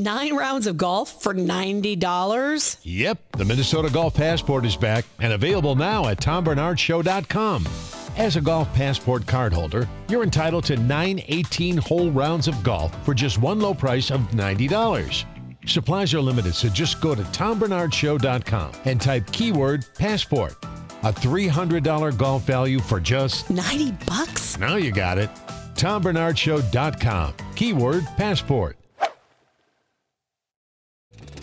Nine rounds of golf for $90? Yep, the Minnesota Golf Passport is back and available now at tombarnardshow.com. As a Golf Passport cardholder, you're entitled to nine 18 hole rounds of golf for just one low price of $90. Supplies are limited, so just go to tombarnardshow.com and type keyword passport. A $300 golf value for just 90 bucks? Now you got it. tombarnardshow.com. Keyword passport.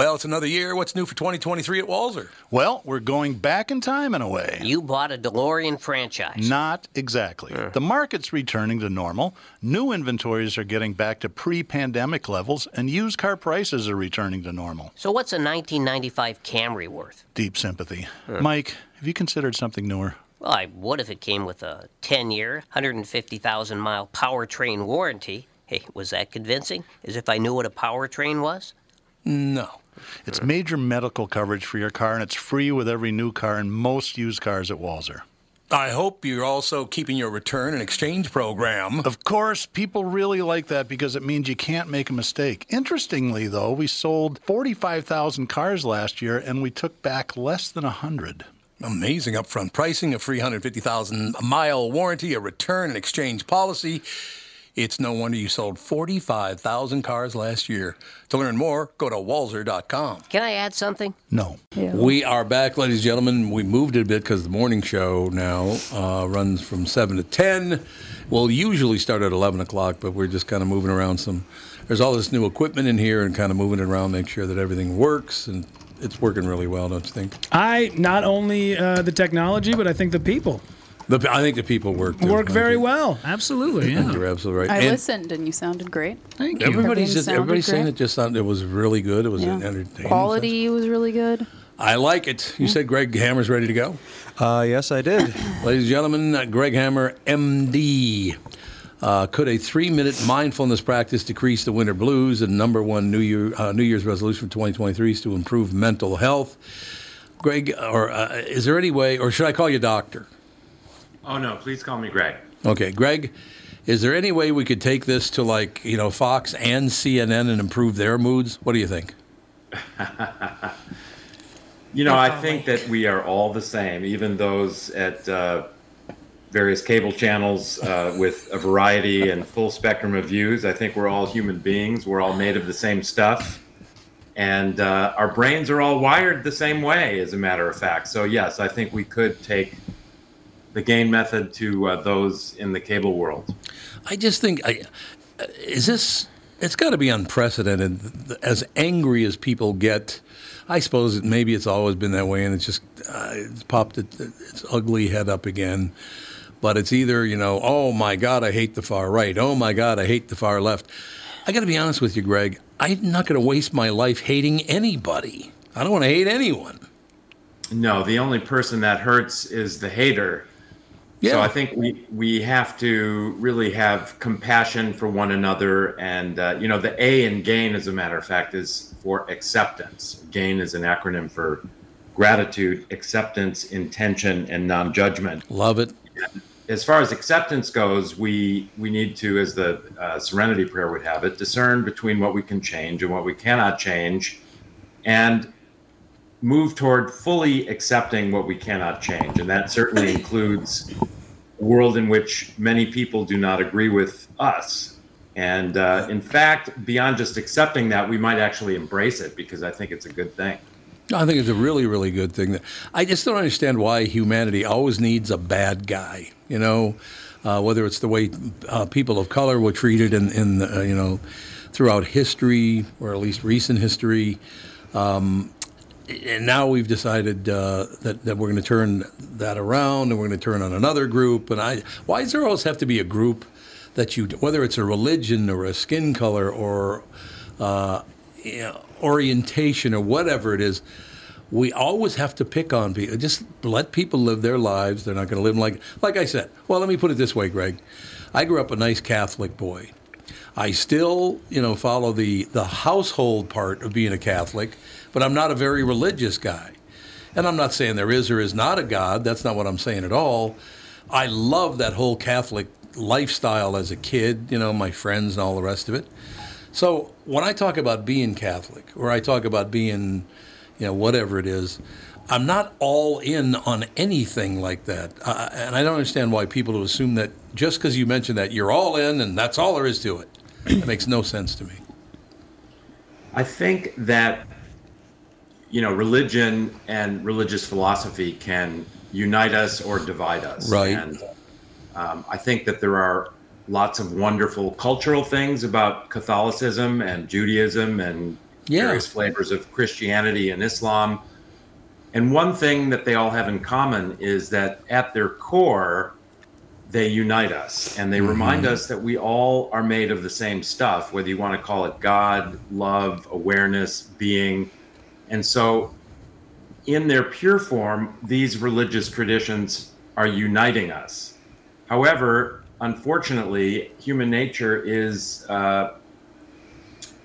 Well, it's another year. What's new for 2023 at Walser? Well, we're going back in time in a way. You bought a DeLorean franchise. Not exactly. The market's returning to normal. New inventories are getting back to pre pandemic levels, and used car prices are returning to normal. So what's a 1995 Camry worth? Deep sympathy. Mike, have you considered something newer? Well, I would if it came with a 10-year, 150,000 mile powertrain warranty. Hey, was that convincing? As if I knew what a powertrain was? No. It's major medical coverage for your car, and it's free with every new car and most used cars at Walser. I hope you're also keeping your return and exchange program. Of course, people really like that because it means you can't make a mistake. Interestingly, though, we sold 45,000 cars last year and we took back less than 100. Amazing upfront pricing, a 350,000 mile warranty, a return and exchange policy. It's no wonder you sold 45,000 cars last year. To learn more, go to walser.com. Can I add something? No. We are back, ladies and gentlemen. We moved it a bit because the morning show now uh, runs from 7 to 10. We'll usually start at 11 o'clock, but we're just kind of moving around some. There's all this new equipment in here and kind of moving it around, make sure that everything works. And it's working really well, don't you think? I not only uh, the technology, but I think the people The, I think the people work too. work very think- well. Absolutely, yeah. You're absolutely right. I And listened and you sounded great. Thank you. Everybody's Everything just sounded everybody's saying it just sounded it was really good. It was Yeah. entertaining. Quality was really good. I like it. You said Greg Hammer's ready to go. Uh, yes, I did. Ladies and gentlemen, uh, Greg Hammer, MD. Uh, could a three-minute mindfulness practice decrease the winter blues? And number one New Year uh, New Year's resolution for 2023 is to improve mental health. Greg, or uh, is there any way, or should I call you doctor? Oh no, please call me Greg. Okay, Greg, is there any way we could take this to like you know Fox and CNN and improve their moods? What do you think? You know, I think that we are all the same, even those at uh, various cable channels uh, with a variety and full spectrum of views. I think we're all human beings. We're all made of the same stuff. And uh, our brains are all wired the same way, as a matter of fact. So, yes, I think we could take the gain method to uh, those in the cable world. I just think, I, uh, is this? It's got to be unprecedented. As angry as people get, I suppose maybe it's always been that way, and it's just uh, it's popped it, its ugly head up again. But it's either you know, oh my God, I hate the far right. Oh my God, I hate the far left. I got to be honest with you, Greg. I'm not going to waste my life hating anybody. I don't want to hate anyone. No, the only person that hurts is the hater. So I think we we have to really have compassion for one another, and uh, you know the A in gain, as a matter of fact, is for acceptance. Gain is an acronym for gratitude, acceptance, intention, and non-judgment. Love it. As far as acceptance goes, we we need to, as the uh, Serenity Prayer would have it, discern between what we can change and what we cannot change, and move toward fully accepting what we cannot change. And that certainly includes a world in which many people do not agree with us. And uh, in fact, beyond just accepting that, we might actually embrace it because I think it's a good thing. I think it's a really, really good thing. I just don't understand why humanity always needs a bad guy. You know, uh, whether it's the way uh, people of color were treated in, in uh, you know, throughout history or at least recent history. Um, and now we've decided uh, that, that we're going to turn that around and we're going to turn on another group. And I, why does there always have to be a group that you, whether it's a religion or a skin color or uh, you know, orientation or whatever it is, we always have to pick on people. Just let people live their lives. They're not going to live like, like I said. Well, let me put it this way, Greg. I grew up a nice Catholic boy. I still, you know, follow the, the household part of being a Catholic, but I'm not a very religious guy. And I'm not saying there is or is not a God. That's not what I'm saying at all. I love that whole Catholic lifestyle as a kid, you know, my friends and all the rest of it. So when I talk about being Catholic or I talk about being, you know, whatever it is, I'm not all in on anything like that. Uh, and I don't understand why people assume that just because you mention that you're all in and that's all there is to it. It makes no sense to me. I think that you know religion and religious philosophy can unite us or divide us. Right. And um, I think that there are lots of wonderful cultural things about Catholicism and Judaism and Yeah. various flavors of Christianity and Islam. And one thing that they all have in common is that at their core, they unite us and they remind us that we all are made of the same stuff, whether you want to call it God, love, awareness, being. And so, in their pure form, these religious traditions are uniting us. However, unfortunately, human nature is uh,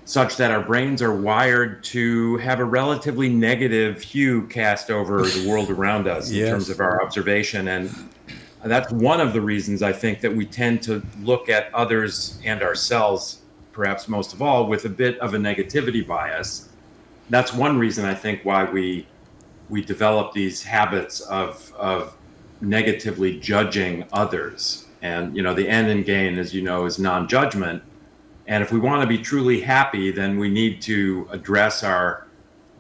such that our brains are wired to have a relatively negative hue cast over the world around us in terms of our observation. And that's one of the reasons I think that we tend to look at others and ourselves, perhaps most of all, with a bit of a negativity bias. That's one reason I think why we we develop these habits of of negatively judging others. And you know, the end and gain, as you know, is non-judgment. And if we want to be truly happy, then we need to address our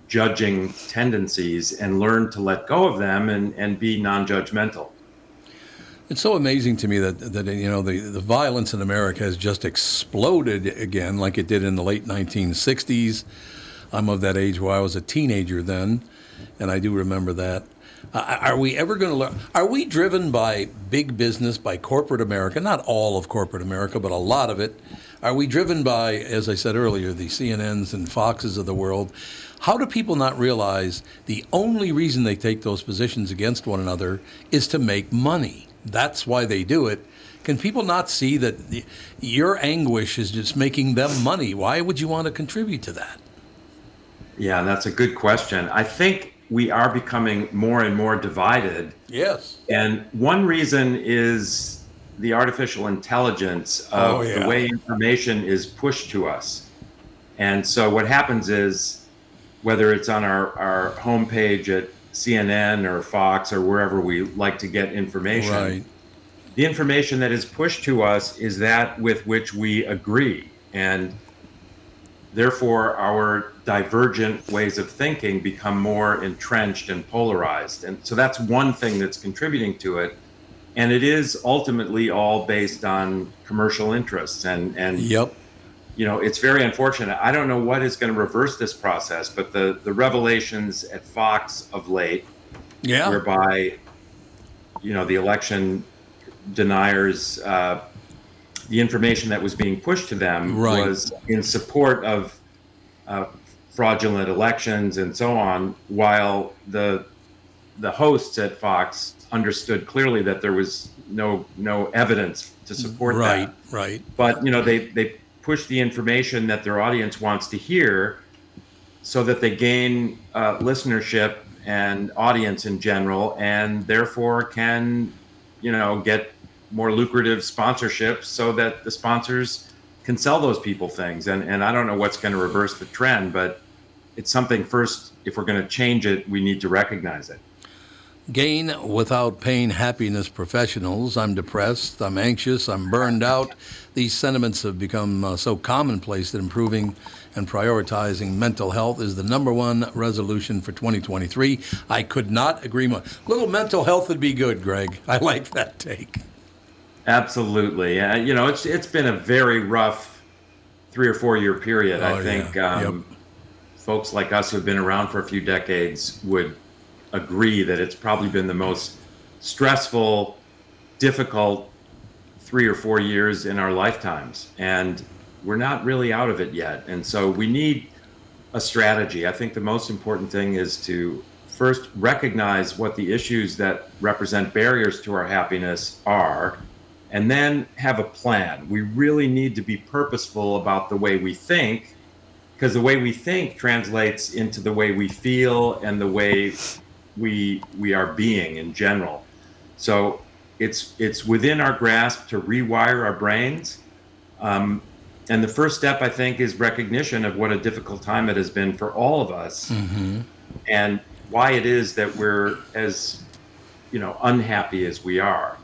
judging tendencies and learn to let go of them and, and be non-judgmental. It's so amazing to me that, that you know the, the violence in America has just exploded again, like it did in the late 1960s. I'm of that age where I was a teenager then, and I do remember that. Uh, are we ever going to learn? Are we driven by big business, by corporate America? Not all of corporate America, but a lot of it. Are we driven by, as I said earlier, the CNNs and Foxes of the world? How do people not realize the only reason they take those positions against one another is to make money? That's why they do it. Can people not see that the, your anguish is just making them money? Why would you want to contribute to that? Yeah, that's a good question. I think we are becoming more and more divided. Yes. And one reason is the artificial intelligence oh, of Oh, yeah. the way information is pushed to us. And so what happens is whether it's on our, our homepage at CNN or Fox or wherever we like to get information, Right. the information that is pushed to us is that with which we agree. And therefore, our divergent ways of thinking become more entrenched and polarized. And so that's one thing that's contributing to it. And it is ultimately all based on commercial interests. And, and Yep. you know, it's very unfortunate. I don't know what is going to reverse this process, but the, the revelations at Fox of late, Yeah. whereby, you know, the election deniers, uh, the information that was being pushed to them Right. was in support of uh, fraudulent elections and so on, while the the hosts at Fox understood clearly that there was no no evidence to support Right, that. right. right. But you know, they they push the information that their audience wants to hear, so that they gain uh, listenership and audience in general, and therefore can, you know, get more lucrative sponsorships, so that the sponsors can sell those people things. And and I don't know what's going to reverse the trend, but it's something first. If we're going to change it, we need to recognize it. Gain without pain happiness professionals. I'm depressed. I'm anxious. I'm burned out. These sentiments have become uh, so commonplace that improving and prioritizing mental health is the number one resolution for 2023. I could not agree more. Little mental health would be good, Greg. I like that take. Absolutely. Uh, you know, it's it's been a very rough three or four year period. Oh, I think yeah. um, folks like us who've been around for a few decades would agree that it's probably been the most stressful, difficult three or four years in our lifetimes. And we're not really out of it yet. And so we need a strategy. I think the most important thing is to first recognize what the issues that represent barriers to our happiness are and then have a plan. We really need to be purposeful about the way we think because the way we think translates into the way we feel and the way we we are being in general. So it's it's within our grasp to rewire our brains. Um, and the first step, I think, is recognition of what a difficult time it has been for all of us, Mm-hmm. and why it is that we're as you know unhappy as we are.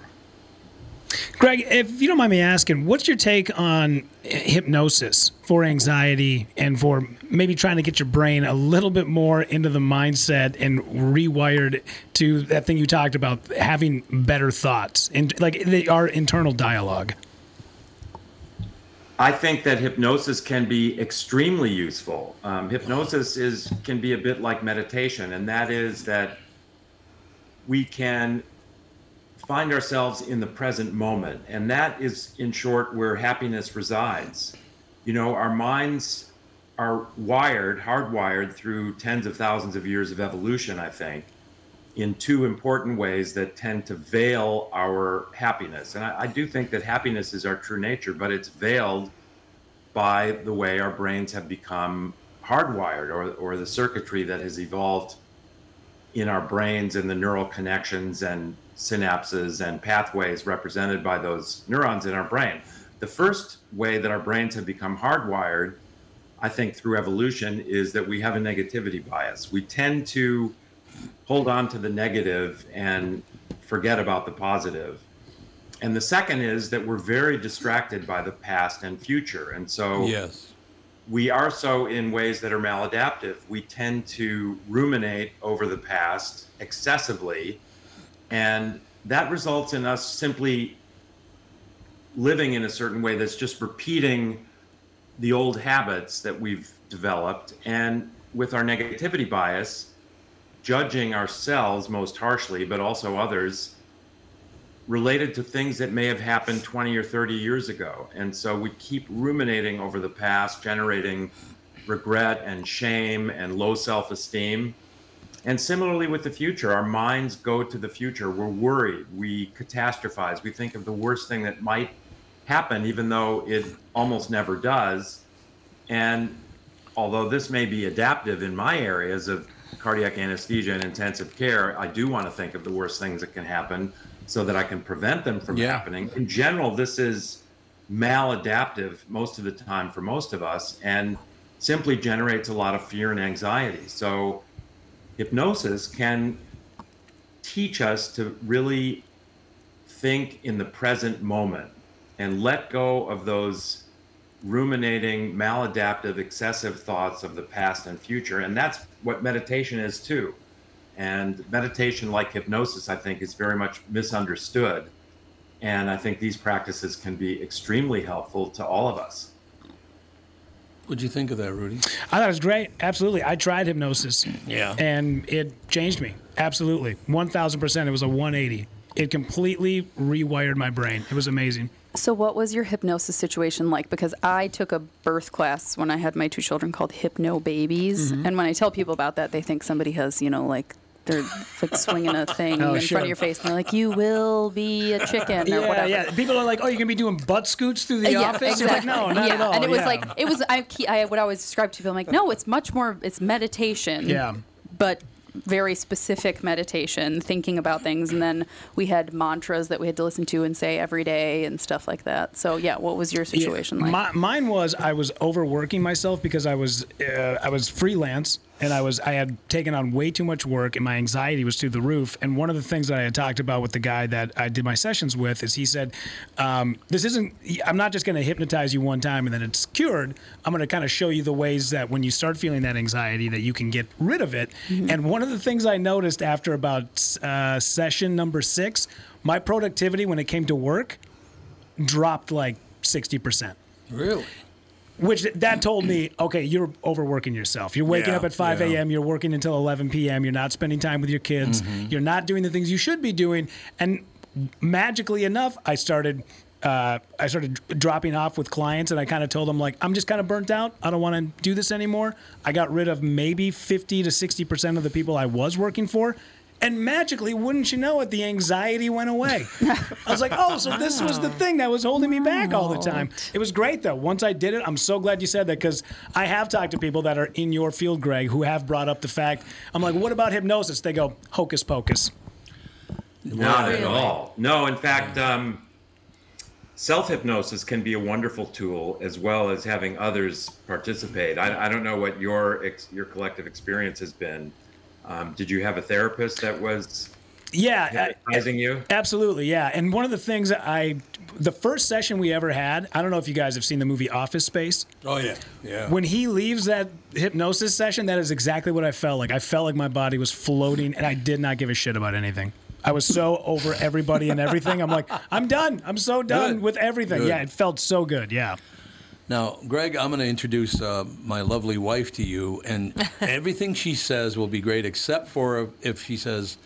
Greg, if you don't mind me asking, what's your take on hypnosis for anxiety and for maybe trying to get your brain a little bit more into the mindset and rewired to that thing you talked about, having better thoughts and like they are internal dialogue? I think that hypnosis can be extremely useful. Um, hypnosis is can be a bit like meditation, and that is that we can find ourselves in the present moment, and that is, in short, where happiness resides. You know, our minds are wired, hardwired through tens of thousands of years of evolution. I think in two important ways that tend to veil our happiness. And I, I, do think that happiness is our true nature, but it's veiled by the way our brains have become hardwired or, or the circuitry that has evolved in our brains and the neural connections and synapses and pathways represented by those neurons in our brain. The first way that our brains have become hardwired, I think, through evolution, is that we have a negativity bias. We tend to hold on to the negative and forget about the positive. And the second is that we're very distracted by the past and future. And so yes. we are so in ways that are maladaptive. We tend to ruminate over the past excessively. And that results in us simply living in a certain way that's just repeating the old habits that we've developed. And with our negativity bias, judging ourselves most harshly, but also others, related to things that may have happened 20 or 30 years ago. And so we keep ruminating over the past, generating regret and shame and low self esteem. And similarly with the future, our minds go to the future. We're worried. We catastrophize. We think of the worst thing that might happen, even though it almost never does. And although this may be adaptive in my areas of cardiac anesthesia and intensive care, I do want to think of the worst things that can happen so that I can prevent them from Yeah. happening. In general, this is maladaptive most of the time for most of us and simply generates a lot of fear and anxiety. So, hypnosis can teach us to really think in the present moment and let go of those ruminating, maladaptive, excessive thoughts of the past and future. And that's what meditation is too. And meditation, like hypnosis, I think is very much misunderstood. And I think these practices can be extremely helpful to all of us. What'd you think of that, Rudy? I thought it was great. Absolutely. I tried hypnosis. Yeah. And it changed me. Absolutely. 1000%. It was a 180. It completely rewired my brain. It was amazing. So, what was your hypnosis situation like? Because I took a birth class when I had my two children called Hypnobabies. Mhm. And when I tell people about that, they think somebody has, you know, like they're like swinging a thing Oh, in sure. front of your face, and they're like, "You will be a chicken" or yeah, whatever. yeah. People are like, "Oh, you're gonna be doing butt scoots through the yeah, office?" You're exactly. like, "No, not yeah. at all." And it was yeah. like it was. I, I would always describe to people. I'm like, no, it's much more. It's meditation. Yeah. But very specific meditation, thinking about things, and then we had mantras that we had to listen to and say every day and stuff like that. So yeah, what was your situation Yeah, like? mi- mine was I was overworking myself because I was uh, I was freelance and I was I had taken on way too much work and my anxiety was through the roof. And one of the things that I had talked about with the guy that I did my sessions with is he said, um, "This isn't. I'm not just going to hypnotize you one time and then it's cured. I'm going to kind of show you the ways that when you start feeling that anxiety that you can get rid of it." And one of the things I noticed after about uh, session number six, my productivity when it came to work dropped like sixty percent Really? Which that told me, okay, you're overworking yourself. You're waking Yeah, up at 5 yeah. a.m., you're working until 11 p.m., you're not spending time with your kids, you're not doing the things you should be doing. And magically enough, I started. Uh, I started dropping off with clients, and I kind of told them like, I'm just kind of burnt out. I don't want to do this anymore. I got rid of maybe 50 to 60 percent of the people I was working for, and magically, wouldn't you know it, the anxiety went away. I was like, oh, so this was the thing that was holding me back all the time. It was great though. Once I did it, I'm so glad you said that because I have talked to people that are in your field, Greg, who have brought up the fact. I'm like, what about hypnosis? They go, hocus pocus. Not at all. No, in fact, um, self hypnosis can be a wonderful tool as well as having others participate. I, I don't know what your ex, your collective experience has been. Um, did you have a therapist that was Yeah, I- hypnotizing you? Absolutely, yeah. And one of the things I, the first session we ever had, I don't know if you guys have seen the movie Office Space. Oh yeah, yeah. When he leaves that hypnosis session, that is exactly what I felt like. I felt like my body was floating and I did not give a shit about anything. I was so over everybody and everything. I'm like, I'm done. I'm so done Good. with everything. Good. Yeah, it felt so good. Yeah. Now, Greg, I'm going to introduce uh, my lovely wife to you, and everything she says will be great, except for if she says,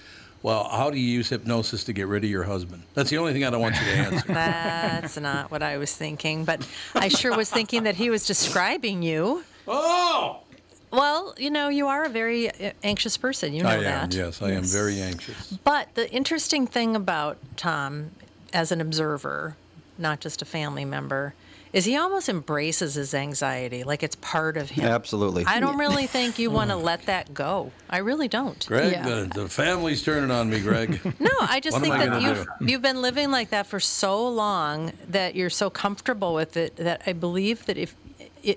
"Well, how do you use hypnosis to get rid of your husband?" That's the only thing I don't want you to answer. That's not what I was thinking, but I sure was thinking that he was describing you. Oh! Well, you know, you are a very uh, anxious person. You know I am. that. Yes, I am very anxious. But the interesting thing about Tom, as an observer, not just a family member, is he almost embraces his anxiety like it's part of him. Absolutely. I don't really think you want to let that go. I really don't. Greg, the, the family's turning on me, Greg. No, I just think I that you've you've been living like that for so long that you're so comfortable with it that I believe that if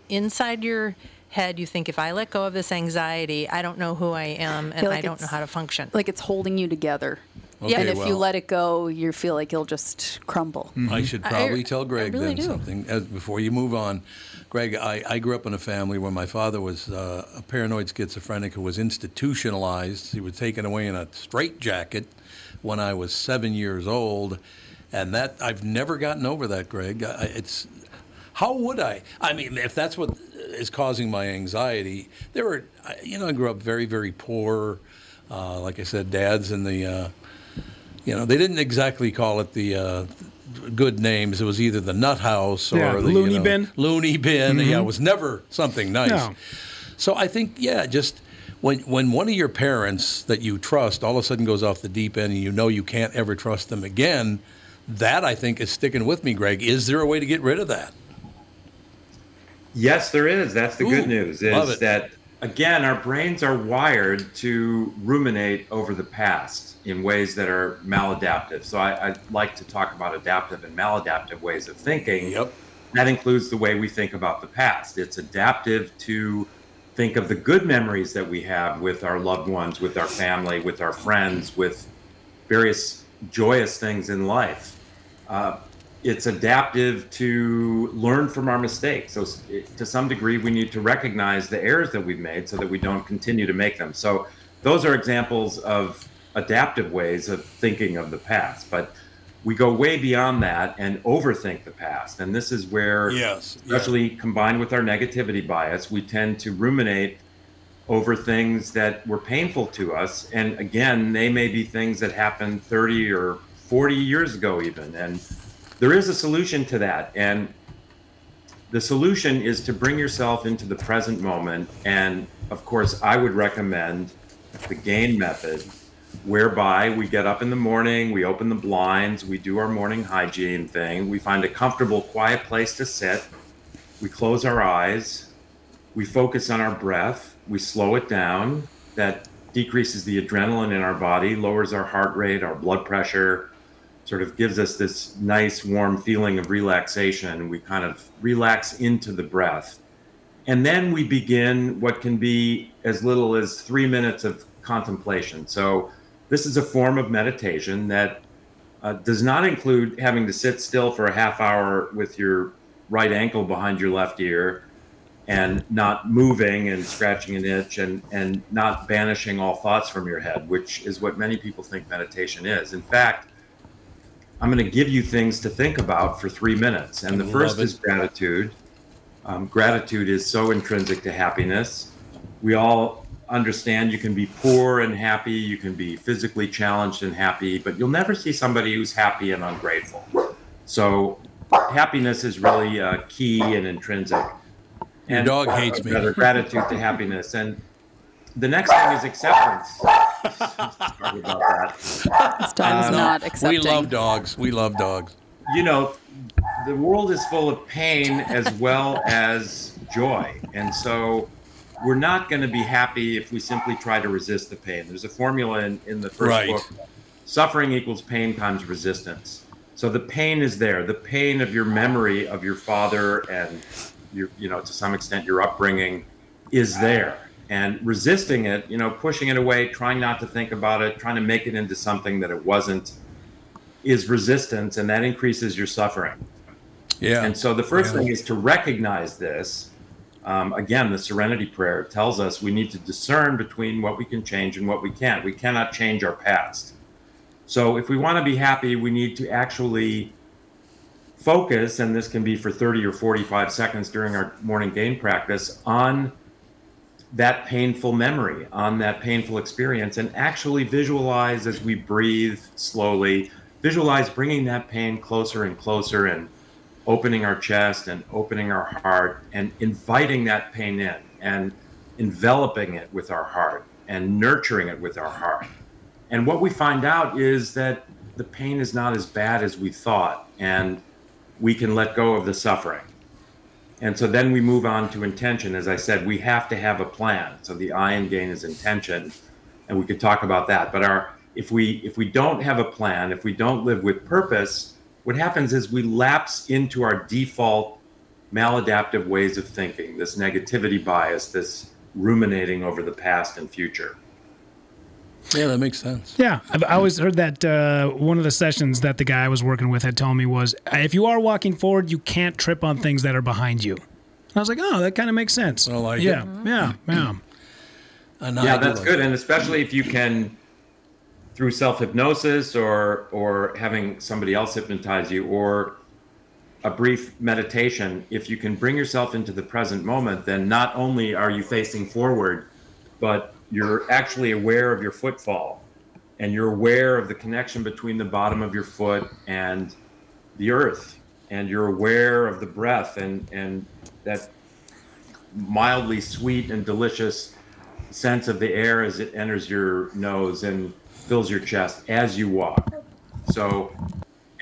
inside your head you think if I let go of this anxiety, I don't know who I am and feel I like don't know how to function. like it's holding you together. Okay, and if you let it go, you feel like you'll just crumble. I should probably I tell Greg really then do. something as, before you move on. Greg, I, I grew up in a family where my father was uh, a paranoid schizophrenic who was institutionalized. He was taken away in a straitjacket when I was seven years old, and that I've never gotten over that, Greg. I, it's how would I? I mean, if that's what is causing my anxiety, there were, I- you know, I grew up very, very poor. Uh, like I said, dads in the, uh, you know, they didn't exactly call it the uh, good names. It was either the nut house or Yeah, the loony you know, bin. Loony bin. Mhm. Yeah, it was never something nice. No. So I think, yeah, just when when one of your parents that you trust all of a sudden goes off the deep end and you know you can't ever trust them again, that I think is sticking with me, Greg. Is there a way to get rid of that? Yes, there is. That's the Ooh, good news. love Is it. that again, our brains are wired to ruminate over the past in ways that are maladaptive. So I, I like to talk about adaptive and maladaptive ways of thinking. Yep. That includes the way we think about the past. It's adaptive to think of the good memories that we have with our loved ones, with our family, with our friends, with various joyous things in life. Uh, it's adaptive to learn from our mistakes. So, to some degree, we need to recognize the errors that we've made so that we don't continue to make them. So, those are examples of adaptive ways of thinking of the past. But we go way beyond that and overthink the past. And this is where, Yes, especially combined with our negativity bias, we tend to ruminate over things that were painful to us. And again, they may be things that happened 30 or 40 years ago, even. And there is a solution to that. And the solution is to bring yourself into the present moment. And of course, I would recommend the gain method, whereby we get up in the morning, we open the blinds, we do our morning hygiene thing, we find a comfortable, quiet place to sit, we close our eyes, we focus on our breath, we slow it down. That decreases the adrenaline in our body, lowers our heart rate, our blood pressure, sort of gives us this nice, warm feeling of relaxation. We kind of relax into the breath. And then we begin what can be as little as three minutes of contemplation. So, this is a form of meditation that uh, does not include having to sit still for a half hour with your right ankle behind your left ear and not moving and scratching an itch and, and not banishing all thoughts from your head, which is what many people think meditation is. In fact, I'm going to give you things to think about for three minutes. And the I first love it. is gratitude. Um, gratitude is so intrinsic to happiness. We all understand you can be poor and happy, you can be physically challenged and happy, but you'll never see somebody who's happy and ungrateful. So, happiness is really uh, key and intrinsic. And Your dog hates me. Gratitude to happiness. And the next thing is acceptance. Sorry about that. This dog is Um, not We love dogs. We love dogs. you know, the world is full of pain as well as joy. And so we're not going to be happy if we simply try to resist the pain. There's a formula in, in the first Right. book suffering equals pain times resistance. So the pain is there. The pain of your memory of your father and your, you know, to some extent your upbringing is there. And resisting it, you know, pushing it away, trying not to think about it, trying to make it into something that it wasn't, is resistance, and that increases your suffering. Yeah. And so the first Yeah. thing is to recognize this. Um, again, the Serenity Prayer tells us we need to discern between what we can change and what we can't. We cannot change our past. So if we want to be happy, we need to actually focus, and this can be for 30 or 45 seconds during our morning gain practice, on that painful memory, on that painful experience, and actually visualize as we breathe slowly, visualize bringing that pain closer and closer and opening our chest and opening our heart and inviting that pain in and enveloping it with our heart and nurturing it with our heart. And what we find out is that the pain is not as bad as we thought, and we can let go of the suffering. And so then we move on to intention. As I said, we have to have a plan. So the I in gain is intention, and we could talk about that. But our if we if we don't have a plan, if we don't live with purpose, what happens is we lapse into our default maladaptive ways of thinking, this negativity bias, this ruminating over the past and future. Yeah, that makes sense. Yeah, I've I always heard that uh, one of the sessions that the guy I was working with had told me was uh, if you are walking forward, you can't trip on things that are behind you. And I was like, oh, that kind of makes sense. I like yeah, it. yeah, yeah. And yeah, that's like good, it. and especially if you can, through self hypnosis or or having somebody else hypnotize you, or a brief meditation, if you can bring yourself into the present moment, then not only are you facing forward, but you're actually aware of your footfall, and you're aware of the connection between the bottom of your foot and the earth, and you're aware of the breath and and that mildly sweet and delicious sense of the air as it enters your nose and fills your chest as you walk. So,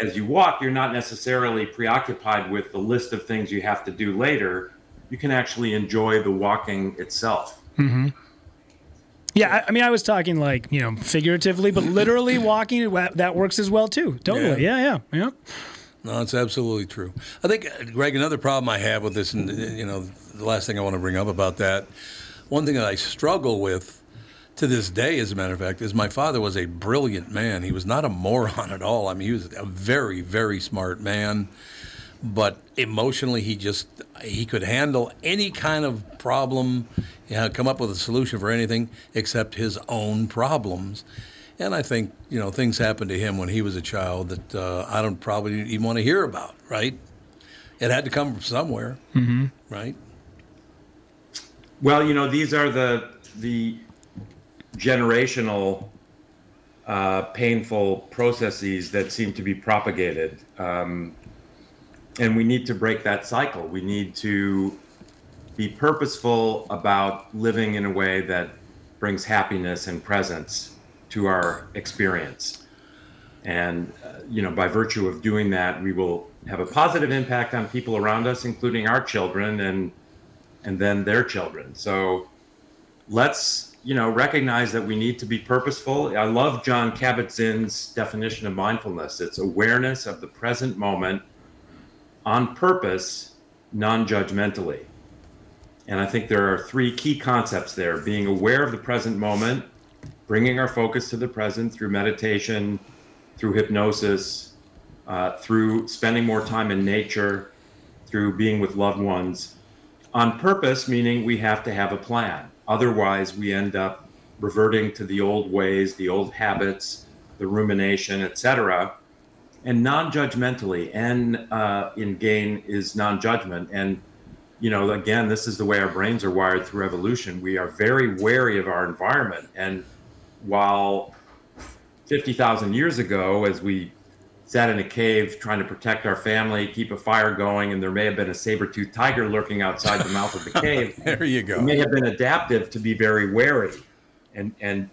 as you walk, you're not necessarily preoccupied with the list of things you have to do later. You can actually enjoy the walking itself. hmm Yeah, I, I mean, I was talking like you know figuratively, but literally walking that works as well too. Totally. Yeah, yeah, yeah. No, it's absolutely true. I think, uh, Greg, another problem I have with this, and uh, you know, the last thing I want to bring up about that, one thing that I struggle with to this day, as a matter of fact, is my father was a brilliant man. He was not a moron at all. I mean, he was a very, very smart man, but emotionally, he just he could handle any kind of problem, you know, come up with a solution for anything except his own problems. And I think you know things happened to him when he was a child that uh, I don't probably even want to hear about. Right? It had to come from somewhere, Mm-hmm. right? Well, you know, these are the the generational uh, painful processes that seem to be propagated, um, and we need to break that cycle. We need to be purposeful about living in a way that brings happiness and presence to our experience. And, uh, you know, by virtue of doing that, we will have a positive impact on people around us, including our children and, and then their children. So let's, you know, recognize that we need to be purposeful. I love John Kabat-Zinn's definition of mindfulness. It's awareness of the present moment on purpose, non-judgmentally. And I think there are three key concepts there being aware of the present moment, bringing our focus to the present through meditation, through hypnosis, uh, through spending more time in nature, through being with loved ones. On purpose, meaning we have to have a plan. Otherwise, we end up reverting to the old ways, the old habits, the rumination, etc. And non judgmentally, and uh, in gain is non judgment. And you know, again, this is the way our brains are wired through evolution. We are very wary of our environment. And while 50,000 years ago, as we sat in a cave trying to protect our family, keep a fire going, and there may have been a saber-toothed tiger lurking outside the mouth of the cave. there you go. We may have been adaptive to be very wary and, and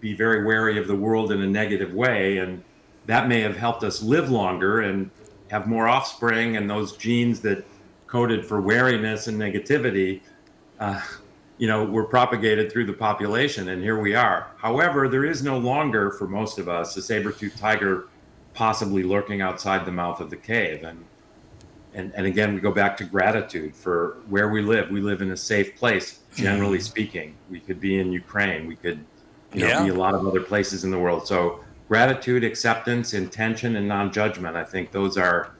be very wary of the world in a negative way. And that may have helped us live longer and have more offspring and those genes that coded for wariness and negativity, uh, you know, were propagated through the population, and here we are. However, there is no longer, for most of us, a saber-toothed tiger possibly lurking outside the mouth of the cave. And and, and again, we go back to gratitude for where we live. We live in a safe place, generally speaking. We could be in Ukraine. We could, you know, Yeah. be a lot of other places in the world. So gratitude, acceptance, intention, and non-judgment. I think those are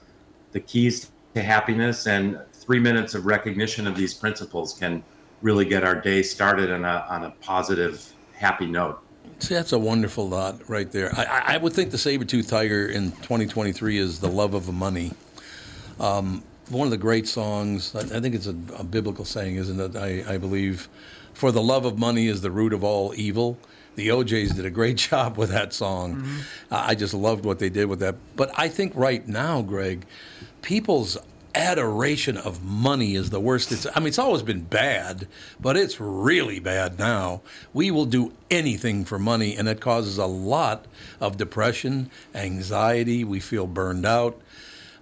the keys to happiness. And three minutes of recognition of these principles can really get our day started on a on a positive, happy note. See, that's a wonderful thought right there. I, I- I would think the saber-tooth tiger in 2023 is the love of money. Um, one of the great songs, I, I think it's a, a biblical saying, isn't it? I, I believe, for the love of money is the root of all evil. The O'Jays did a great job with that song. I I just loved what they did with that. But I think right now, Greg, people's adoration of money is the worst. It's, I mean, it's always been bad, but it's really bad now. We will do anything for money, and it causes a lot of depression, anxiety. We feel burned out.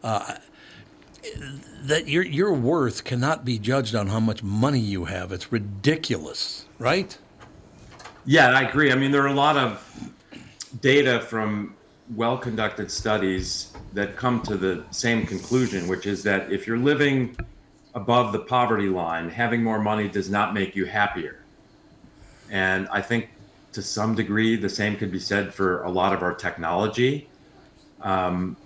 Uh, that your your worth cannot be judged on how much money you have. It's ridiculous, right? Yeah, I agree. I mean, there are a lot of data from well conducted studies that come to the same conclusion, which is that if you're living above the poverty line, having more money does not make you happier. And I think to some degree, the same could be said for a lot of our technology. Um,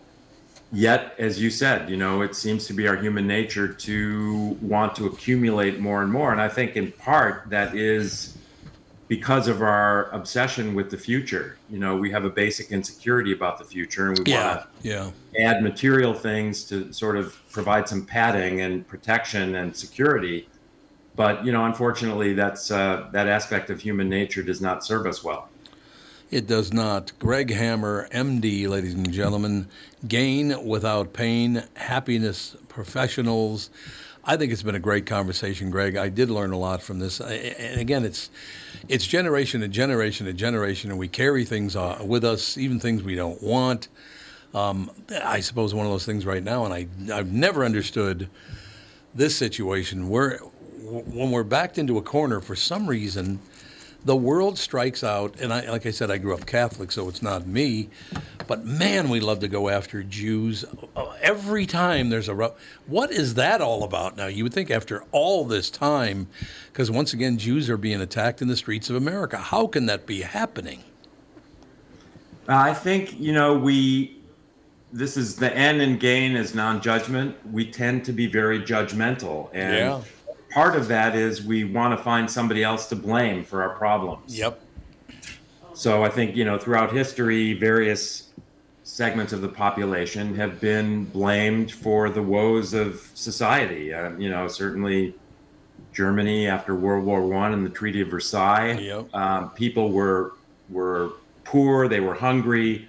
yet, as you said, you know, it seems to be our human nature to want to accumulate more and more. And I think in part that is because of our obsession with the future. You know, we have a basic insecurity about the future and we Yeah, want yeah. to add material things to sort of provide some padding and protection and security. But, you know, unfortunately, that's uh, that aspect of human nature does not serve us well. It does not. Greg Hammer, MD, ladies and gentlemen, Gain Without Pain, Happiness Professionals. I think it's been a great conversation, Greg. I did learn a lot from this. And again, it's it's generation to generation to generation, and we carry things uh, with us, even things we don't want. Um, I suppose one of those things right now, and I I've never understood this situation where when we're backed into a corner for some reason the world strikes out and I, like i said i grew up catholic so it's not me but man we love to go after jews Uh, every time there's a ru- what is that all about now you would think after all this time because once again jews are being attacked in the streets of america how can that be happening I think you know we. This is the end and gain is non-judgment. We tend to be very judgmental, and Yeah. Part of that is we want to find somebody else to blame for our problems. yep So I think you know throughout history, various segments of the population have been blamed for the woes of society. Um, you know, certainly Germany after World War One and the Treaty of Versailles. Yep. Um, people were were poor. They were hungry.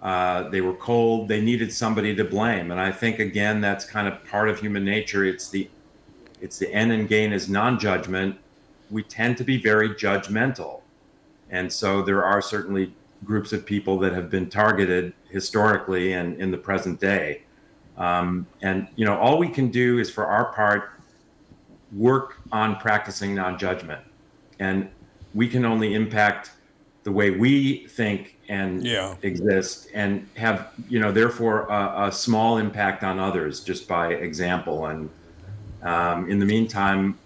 Uh, they were cold. They needed somebody to blame. And I think again, that's kind of part of human nature. It's the it's the end and gain is non-judgment. we tend to be very judgmental. And so there are certainly groups of people that have been targeted historically and in the present day. Um, and, you know, all we can do is for our part work on practicing non judgment. And we can only impact the way we think and Yeah. exist and have, you know, therefore a, a small impact on others just by example. And um, in the meantime,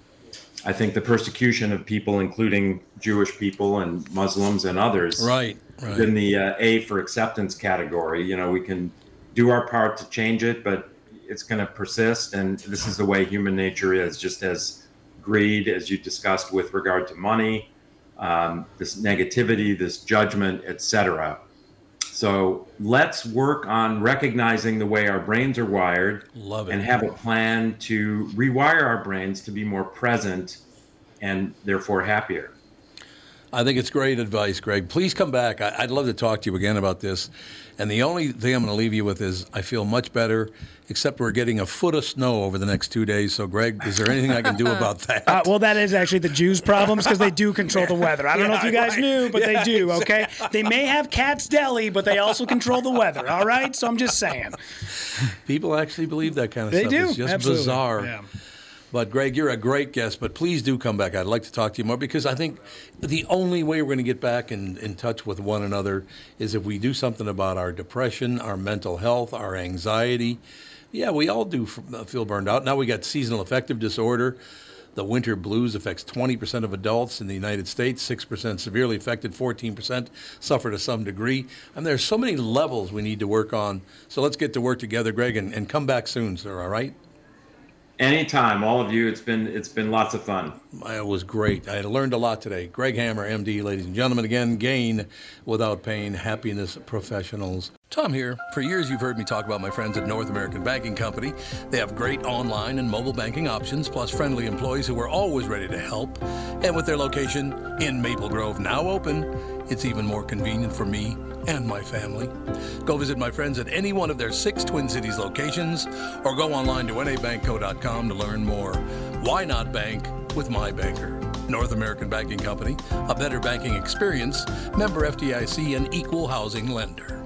I think the persecution of people, including Jewish people and Muslims and others, Right, right. in the uh, A for acceptance category. You know, we can do our part to change it, but it's going to persist. And this is the way human nature is, just as greed, as you discussed with regard to money, um, this negativity, this judgment, etc. So let's work on recognizing the way our brains are wired Love it. and have a plan to rewire our brains to be more present and therefore happier. I think it's great advice, Greg. Please come back. I'd love to talk to you again about this. And the only thing I'm going to leave you with is I feel much better, except we're getting a foot of snow over the next two days. So, Greg, is there anything I can do about that? Uh, well, that is actually the Jews' problems because they do control the weather. I don't know if you guys right. knew, but Yeah, they do. Okay, exactly. they may have Katz Deli, but they also control the weather. All right, so I'm just saying. People actually believe that kind of They stuff. do, It's just absolutely. bizarre. Yeah. But Greg, you're a great guest. But please do come back. I'd like to talk to you more because I think the only way we're going to get back in, in touch with one another is if we do something about our depression, our mental health, our anxiety. Yeah, we all do uh, feel burned out. Now we got seasonal affective disorder. The winter blues affects 20% of adults in the United States, 6% severely affected, 14% suffer to some degree. And there's so many levels we need to work on. So let's get to work together, Greg, and, and come back soon, sir, all right? Anytime, all of you. It's been it's been lots of fun. It was great. I learned a lot today. Greg Hammer, MD, ladies and gentlemen. Again, gain without pain, happiness professionals. Tom here. For years, you've heard me talk about my friends at North American Banking Company. They have great online and mobile banking options, plus friendly employees who are always ready to help. And with their location in Maple Grove now open, it's even more convenient for me and my family. Go visit my friends at any one of their six Twin Cities locations or go online to nabankco.com to learn more. Why not bank with my banker? North American Banking Company, a better banking experience, member FDIC, and equal housing lender.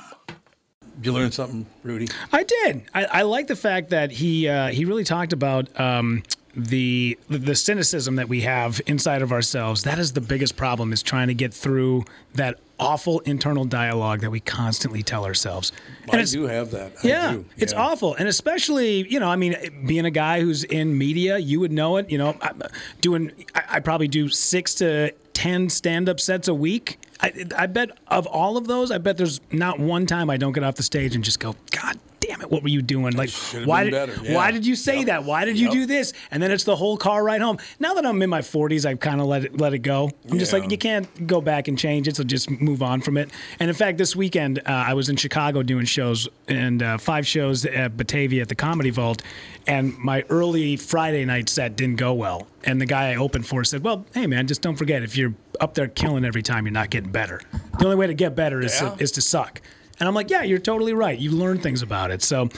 Did you learn something, Rudy? I did. I, I like the fact that he uh, he really talked about um, the the cynicism that we have inside of ourselves. That is the biggest problem: is trying to get through that awful internal dialogue that we constantly tell ourselves. I do have that. I yeah, it's awful, and especially you know, I mean, being a guy who's in media, you would know it. You know, I'm doing, I, I probably do six to ten stand-up sets a week. I, I bet of all of those, I bet there's not one time I don't get off the stage and just go, God damn it, what were you doing? Like, why did better, yeah. why did you say that? Why did you do this? And then it's the whole car ride home. Now that I'm in my 40s, I've kind of let it let it go. I'm just like, you can't go back and change it, so just move on from it. And in fact, this weekend uh, I was in Chicago doing shows and uh, five shows at Batavia at the Comedy Vault, and my early Friday night set didn't go well. And the guy I opened for said, "Well, hey man, just don't forget if you're up there killing every time, you're not getting better. The only way to get better is Yeah. to, is to suck." And I'm like, yeah, you're totally right. You learn things about it. So,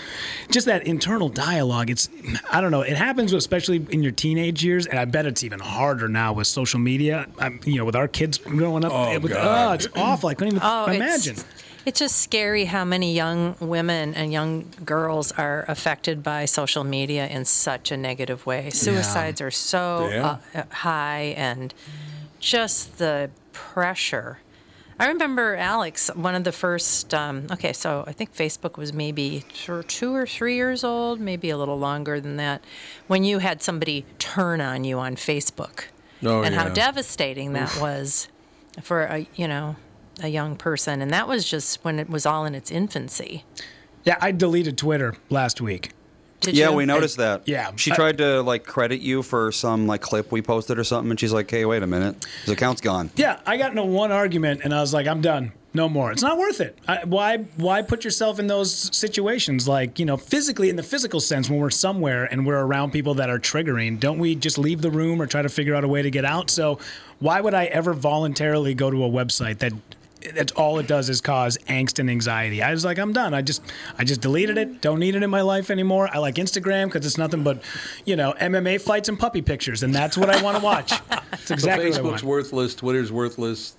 just that internal dialogue, it's, I don't know, it happens especially in your teenage years. And I bet it's even harder now with social media. I'm, you know, with our kids growing up. Oh, with, God. oh, it's awful. I couldn't even Oh, imagine. It's just scary how many young women and young girls are affected by social media in such a negative way. Suicides are so Yeah. uh, high, and just the pressure. I remember Alex, one of the first. Um, okay, so I think Facebook was maybe two two or three years old, maybe a little longer than that, when you had somebody turn on you on Facebook, Oh, and how devastating that was for a you know a young person, and that was just when it was all in its infancy. Yeah, I deleted Twitter last week. Did yeah, you? we noticed that. Yeah. She I- tried to like credit you for some like clip we posted or something, and she's like, "Hey, wait a minute, his account's gone." Yeah, I got into one argument and I was like, I'm done. No more. It's not worth it. I, why? Why put yourself in those situations? Like you know, physically, in the physical sense, when we're somewhere and we're around people that are triggering, don't we just leave the room or try to figure out a way to get out? So, why would I ever voluntarily go to a website that? That's all it does is cause angst and anxiety. I was like, I'm done. I just, I just deleted it. Don't need it in my life anymore. I like Instagram because it's nothing but, you know, MMA fights and puppy pictures, and that's what I want to watch. It's exactly so what I Facebook's worthless. Twitter's worthless.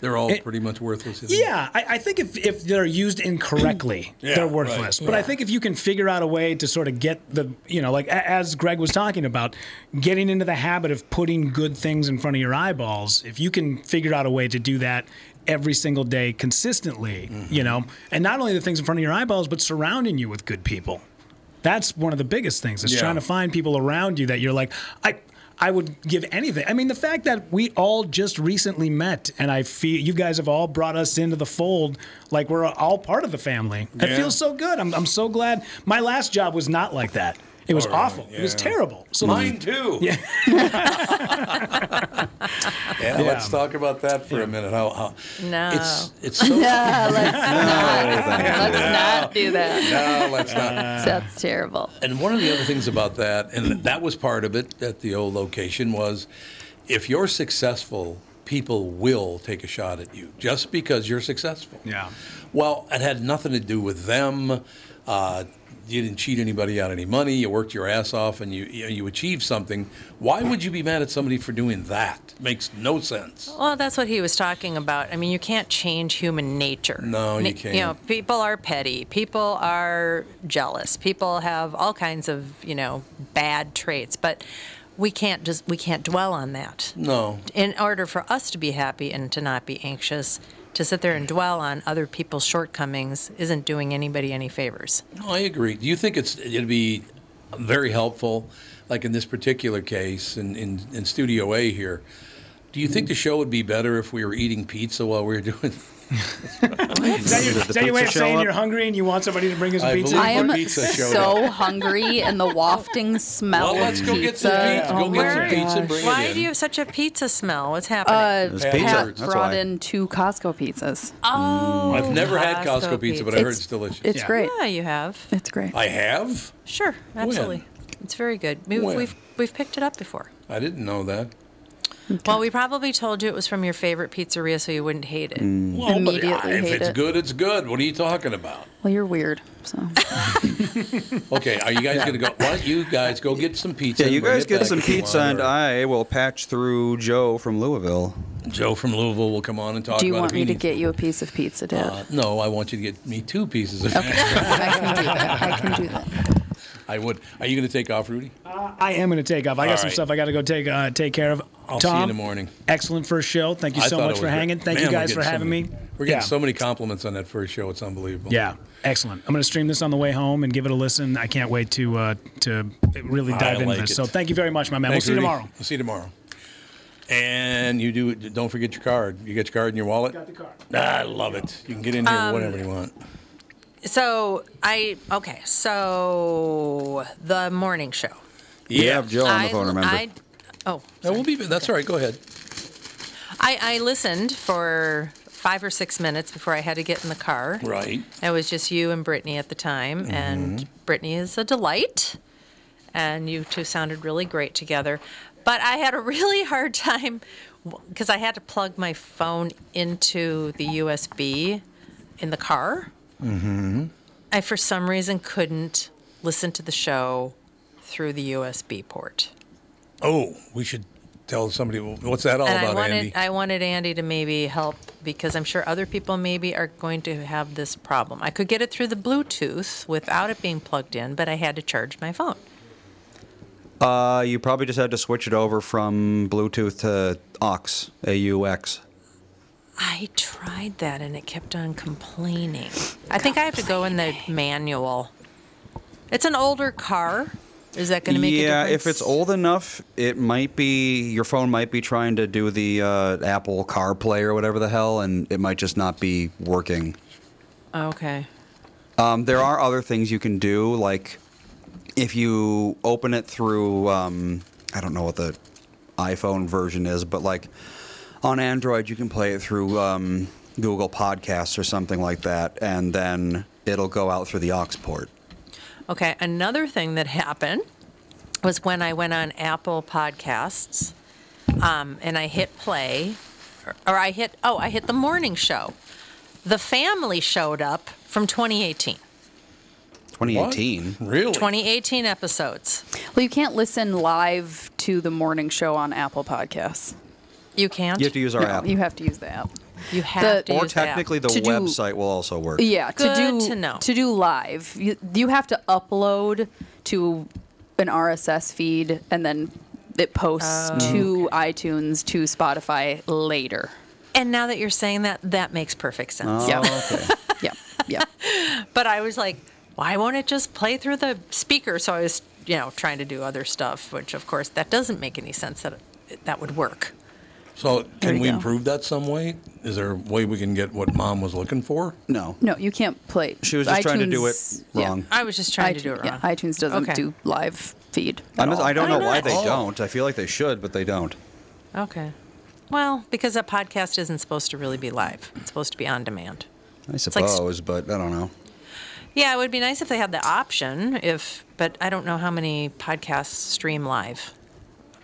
They're all It- pretty much worthless. Yeah, I, I think if, if they're used incorrectly, Yeah, they're right. worthless. But I think if you can figure out a way to sort of get the, you know, like a- as Greg was talking about, getting into the habit of putting good things in front of your eyeballs, if you can figure out a way to do that every single day consistently, Mm-hmm. you know, and not only the things in front of your eyeballs, but surrounding you with good people. That's one of the biggest things is Yeah. trying to find people around you that you're like, I I would give anything. I mean, the fact that we all just recently met and I feel you guys have all brought us into the fold like we're all part of the family. It feels so good. I'm, I'm so glad. My last job was not like that. It was All right, awful. It was terrible. So Mine too. Yeah. Yeah, let's talk about that for a minute. How, how No. it's it's so No, let's not. Let's not do that. no, let's not. That's terrible. And one of the other things about that, and that was part of it at the old location, was if you're successful, people will take a shot at you just because you're successful. Yeah. Well, it had nothing to do with them. Uh, you didn't cheat anybody out of any money. You worked your ass off, and you you, you achieved something. Why would you be mad at somebody for doing that? Makes no sense. Well, that's what he was talking about. I mean, you can't change human nature. No, you can't. You know, people are petty. People are jealous. People have all kinds of, you know, bad traits. But we can't just we can't dwell on that. No. In order for us to be happy and to not be anxious, to sit there and dwell on other people's shortcomings isn't doing anybody any favors. No, I agree. Do you think it's it'd be very helpful, like in this particular case in, in, in Studio A here? Do you think the show would be better if we were eating pizza while we were doing? Is that your, is that your way of saying up? you're hungry and you want somebody to bring us I pizza? I am Pizza so hungry, and the wafting smell Well, let's go pizza. get some pizza. Go oh get some pizza bring Why it in. do you have such a pizza smell? What's happening? Uh, There's Pat pizza, that's brought why. in two Costco pizzas. oh, I've never had Costco pizza, but I heard It's- it's delicious. It's great. Yeah, you have. It's great. I have. Sure, absolutely. It's very good. We, When? We've we've picked it up before. I didn't know that. Well, we probably told you it was from your favorite pizzeria, so you wouldn't hate it. Mm. Well, but, Immediately uh, if hate it's it. good, it's good. What are you talking about? Well, you're weird. So Okay, are you guys gonna go? Why don't you guys go get some pizza? Yeah, you guys get some pizza, want, and or I will patch through Joe from Louisville. Joe from Louisville will come on and talk do you about want if me to get you a piece of pizza, Dad? Uh, no, I want you to get me two pieces of. Pizza. I can do that. I can do that. I would. Are you going to take off, Rudy? I am going to take off. I got All some stuff I got to go take uh, take care of. I'll see you Tom, in the morning. Excellent first show. Thank you so much for hanging. great. Thank Man, you guys for getting so having many- me. We're getting Yeah. so many compliments on that first show. It's unbelievable. Yeah, excellent. I'm going to stream this on the way home and give it a listen. I can't wait to uh, to really I dive into like this. it. So thank you very much, my man. Thanks, we'll see you tomorrow. We'll see you tomorrow. And you do. Don't forget your card. You got your card in your wallet. Got the card. Ah, I love it. You can get in here Um, whenever you want. So I okay. So the morning show. You Yeah. have Joe on the I, phone, remember? I, oh, No, we'll be. That's all right. Go ahead. I, I listened for five or six minutes before I had to get in the car. Right. It was just you and Brittany at the time, Mm-hmm. and Brittany is a delight, and you two sounded really great together. But I had a really hard time because I had to plug my phone into the USB in the car. Mm-hmm. I, for some reason, couldn't listen to the show through the USB port. Oh, we should tell somebody what's that all and about, I wanted Andy. I wanted Andy to maybe help because I'm sure other people maybe are going to have this problem. I could get it through the Bluetooth without it being plugged in, but I had to charge my phone. Uh, you probably just had to switch it over from Bluetooth to aux, AUX. I tried that and it kept on complaining. I think I have to go in the manual. It's an older car. Is that going to make yeah, if it's old enough, it might be your phone might be trying to do the uh, Apple CarPlay or whatever the hell, and it might just not be working. Okay. Um, there are other things you can do, like if you open it through, um, I don't know what the iPhone version is, but like on Android, you can play it through um, Google Podcasts or something like that, and then it'll go out through the aux port. Okay, another thing that happened was when I went on Apple Podcasts um, and I hit play, or, or I hit, oh, I hit the morning show. The family showed up from 2018. 2018. Really? 2018 episodes. Well, you can't listen live to the morning show on Apple Podcasts. You can't? You have to use our No, app. You have to use the app. You have to or use the app. technically, the To do- website will also work. Yeah, Good to do to know. to do live, you, you have to upload to an RSS feed, and then it posts Oh. to iTunes to Spotify later. And now that you're saying that, that makes perfect sense. Oh, Yeah. okay. Yeah, yeah. But I was like, why won't it just play through the speaker? So I was, you know, trying to do other stuff, which of course that doesn't make any sense that it, that would work. So There can you we go. improve that some way? Is there a way we can get what mom was looking for? No. No, you can't play. She was just trying to do it iTunes- yeah. wrong. I was just trying to do it Yeah, wrong. iTunes doesn't Okay. do live feed. I, at mis- all. I don't know Why why they Oh. don't. I feel like they should, but they don't. Okay. Well, because a podcast isn't supposed to really be live. It's supposed to be on demand. I like s- suppose, but I don't know. Yeah, it would be nice if they had the option. If, but I don't know how many podcasts stream live.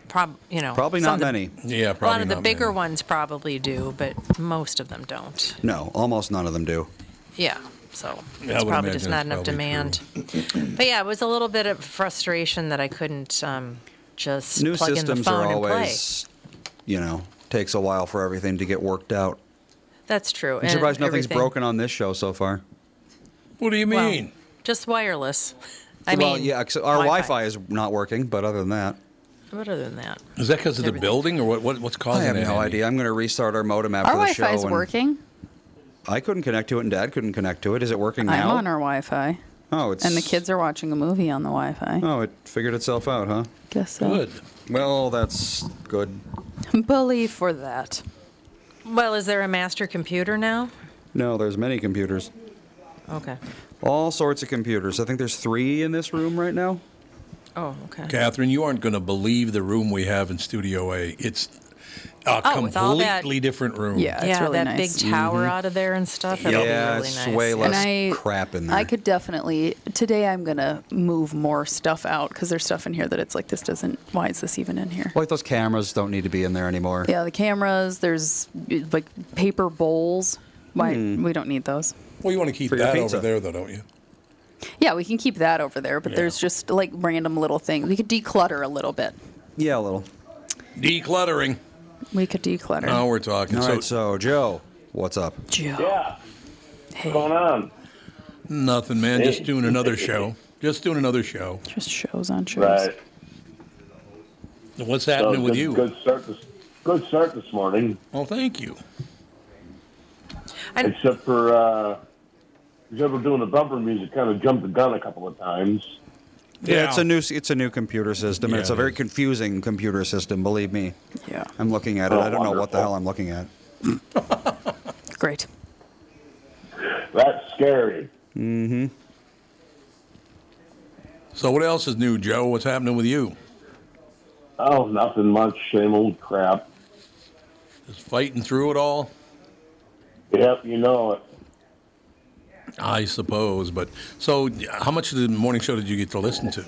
Prob, you know, Probably some not of the- many. Yeah, A lot of the not bigger many. ones probably do, but most of them don't. No, almost none of them do. Yeah, so Yeah, I it's would probably just imagine not enough probably demand. but yeah, it was a little bit of frustration that I couldn't um, just New plug in the systems phone are and play. always, you know, takes a while for everything to get worked out. That's true. I'm and surprised nothing's everything- broken on this show so far. What do you well, mean? just wireless. I well, mean, yeah, our Wi-Fi. Wi-Fi is not working, but other than that, But other than that, Is that because of the building or what, what? What's causing that? I have that, no Andy? idea. I'm going to restart our modem after Our the show. Our Wi-Fi is working. I couldn't connect to it, and Dad couldn't connect to it. Is it working I'm now? on our Wi-Fi, oh, it's and the kids are watching a movie on the Wi-Fi. Oh, it figured itself out, huh? Guess so. Good. Well, that's good. Believe for that. well, is there a master computer now? No, there's many computers. Okay. All sorts of computers. I think there's three in this room right now. Oh, okay. Catherine, you aren't going to believe the room we have in Studio A. It's a Oh, with all that- completely different room. Yeah, it's yeah, really that nice. big tower out of there and stuff. That'll yeah, really it's nice. way less And I- crap in there. I could definitely today. I'm gonna move more stuff out because there's stuff in here that it's like this doesn't. Why is this even in here? like those cameras don't need to be in there anymore. Yeah, the cameras. There's like paper bowls. Why Hmm. we don't need those? Well, you want to keep For that over there, though, don't you? Yeah, we can keep that over there, but Yeah. there's just like random little things. We could declutter a little bit. Yeah, a little. Decluttering. We could declutter. Now we're talking. All so right, so Joe, what's up? Joe. Yeah. Hey, What's going on? nothing, man. Just doing another show. Just doing another show. just shows on shows. Right. What's So happening with good, you? Good start this. Good start this morning. Well, thank you. And- Except for uh, except for doing the bumper music, kind of jumped the gun a couple of times. Yeah, it's a new it's a new computer system, and it's a very is. confusing computer system. Believe me, Yeah, I'm looking at it. Oh, I don't know what the hell I'm looking at. great. That's scary. Mm-hmm. So what else is new, Joe? What's happening with you? Oh, nothing much. Same old crap. Just fighting through it all? Yep, you know it. I suppose. But so, how much of the morning show did you get to listen to?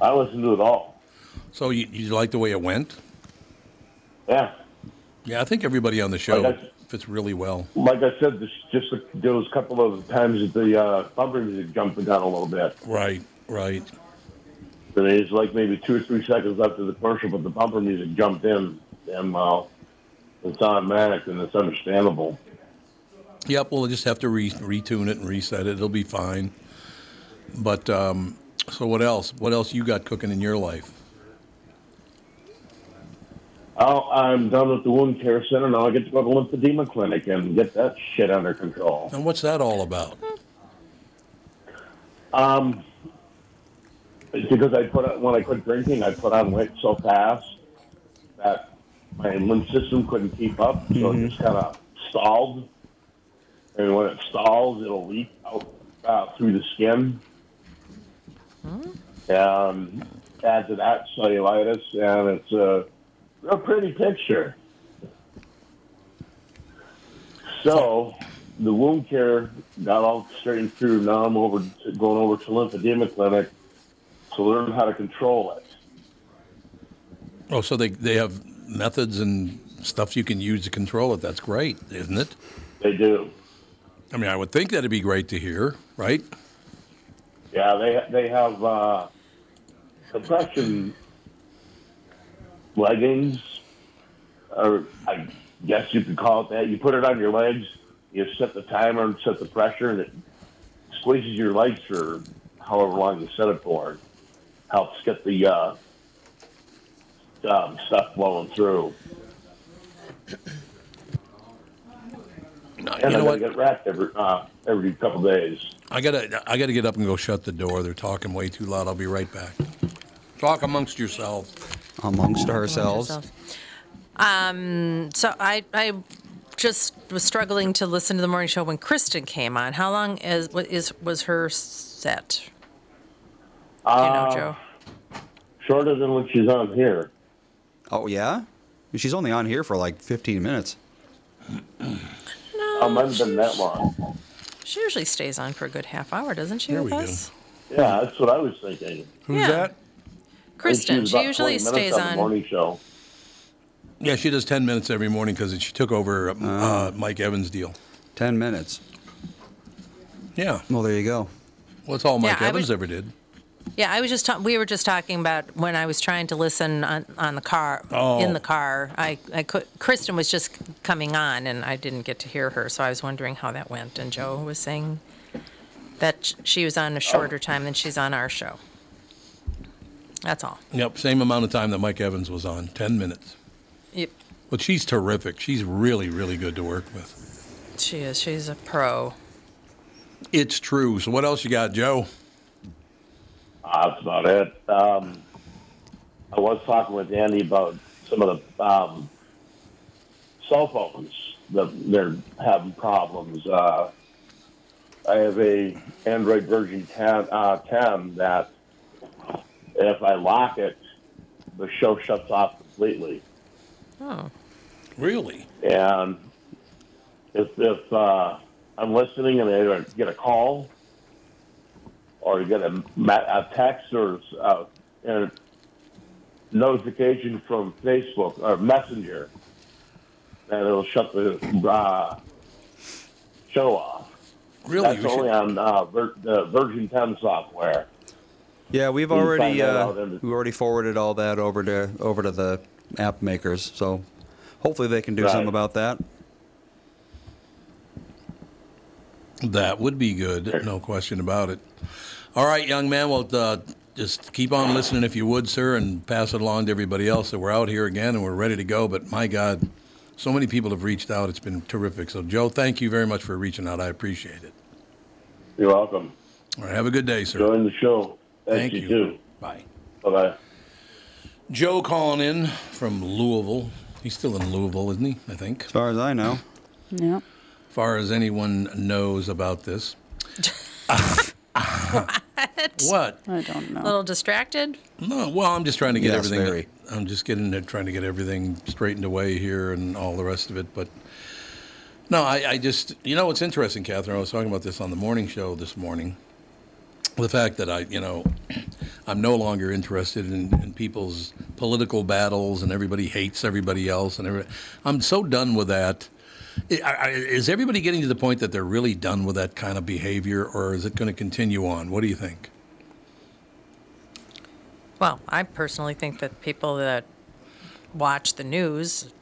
I listened to it all. So you, you like the way it went? Yeah. Yeah, I think everybody on the show Like I- fits really well. Like I said, this just there was a couple of times that the uh, bumper music jumped gun a little bit. Right, right. And it's like maybe two or three seconds after the commercial, but the bumper music jumped in. And well, it's automatic and it's understandable. Yep, we'll just have to re- retune it and reset it. It'll be fine. But um, so what else? What else you got cooking in your life? Oh, I'm done with the wound care center. Now I get to go to the lymphedema clinic and get that shit under control. And what's that all about? Um, because I put on, when I quit drinking, I put on weight so fast that my lymph system couldn't keep up, so it just kind of stalled. And when it stalls, it'll leak out uh, through the skin. and add to that cellulitis, and it's a real pretty picture. So the wound care got all straightened through. Now I'm over to, going over to lymphedema clinic to learn how to control it. Oh, so they, they have methods and stuff you can use to control it. That's great, isn't it? They do. I mean, I would think that'd be great to hear, right? Yeah, they they have uh, compression leggings, or I guess you could call it that. You put it on your legs, you set the timer and set the pressure, and it squeezes your legs for however long you set it for. Helps get the uh, um, stuff flowing through. You and know I what? gotta get wrapped every uh, every couple days. I gotta I gotta get up and go shut the door. They're talking way too loud. I'll be right back. Talk amongst yourselves. Amongst ourselves. Um, so I, I just was struggling to listen to the morning show when Kristen came on. How long is, wa- is was her set? Do you know, Uh, Joe? Shorter than when she's on here. Oh yeah, she's only on here for like 15 minutes. Oh, might have been that long. She usually stays on for a good half hour, doesn't she? There with we go. us? Yeah, that's what I was thinking. Who's Yeah. that? Kristen. was She usually stays on the on. morning show. Yeah, she does ten minutes every morning because she took over uh, Mike Evans' deal. 10 minutes. Yeah. Well, there you go. Well, that's all Mike Yeah, Evans was- ever did. Yeah, I was just ta- we were just talking about when I was trying to listen on, on the car Oh. in the car. I I could Kristen was just coming on and I didn't get to hear her, so I was wondering how that went. And Joe was saying that sh- she was on a oh. shorter time than she's on our show. That's all. Yep, same amount of time that Mike Evans was on, ten minutes. Yep. But she's terrific. She's really, really good to work with. She is. She's a pro. It's true. So what else you got, Joe? That's about it. Um, I was talking with Andy about some of the um, cell phones that they're having problems. Uh, I have a Android version 10, uh, 10 that if I lock it, the show shuts off completely. Oh. Really? And if, if uh, I'm listening and I get a call or you get a, ma- a text or uh, a notification from Facebook or Messenger, then it'll shut the uh, show off. Really? That's We should- only on uh, ver- the Virgin 10 software. Yeah, we've You already uh, the- we already forwarded all that over to over to the app makers. So hopefully they can do Right. something about that. That would be good, no question about it. All right, young man. Well, uh, just keep on listening if you would, sir, and pass it along to everybody else that we're out here again and we're ready to go. But my God, so many people have reached out. It's been terrific. So, Joe, thank you very much for reaching out. I appreciate it. You're welcome. All right, have a good day, sir. Join the show. Thank Thank, you, you. too. Bye. Bye bye. Joe calling in from Louisville. He's still in Louisville, isn't he? I think. As far as I know. Yeah. As far as anyone knows about this. what? I don't know. A little distracted. No, well, I'm just trying to get Yes, everything. very. I'm just getting there, trying to get everything straightened away here and all the rest of it. But no, I, I just, you know, what's interesting, Catherine. I was talking about this on the morning show this morning. The fact that I, you know, I'm no longer interested in, in people's political battles and everybody hates everybody else and every, I'm so done with that. I- I- Is everybody getting to the point that they're really done with that kind of behavior, or is it going to continue on? What do you think? Well, I personally think that people that watch the news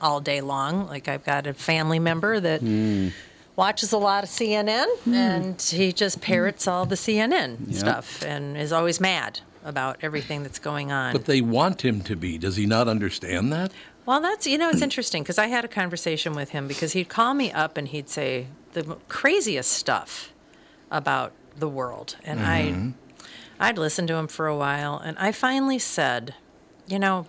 all day long, like I've got a family member that hmm. watches a lot of CNN hmm. and he just parrots all the CNN Yeah. stuff and is always mad about everything that's going on. But they want him to be. Does he not understand that? Well, that's you know it's interesting because I had a conversation with him because he'd call me up and he'd say the craziest stuff about the world, and Mhm. I I'd listen to him for a while, and I finally said, you know,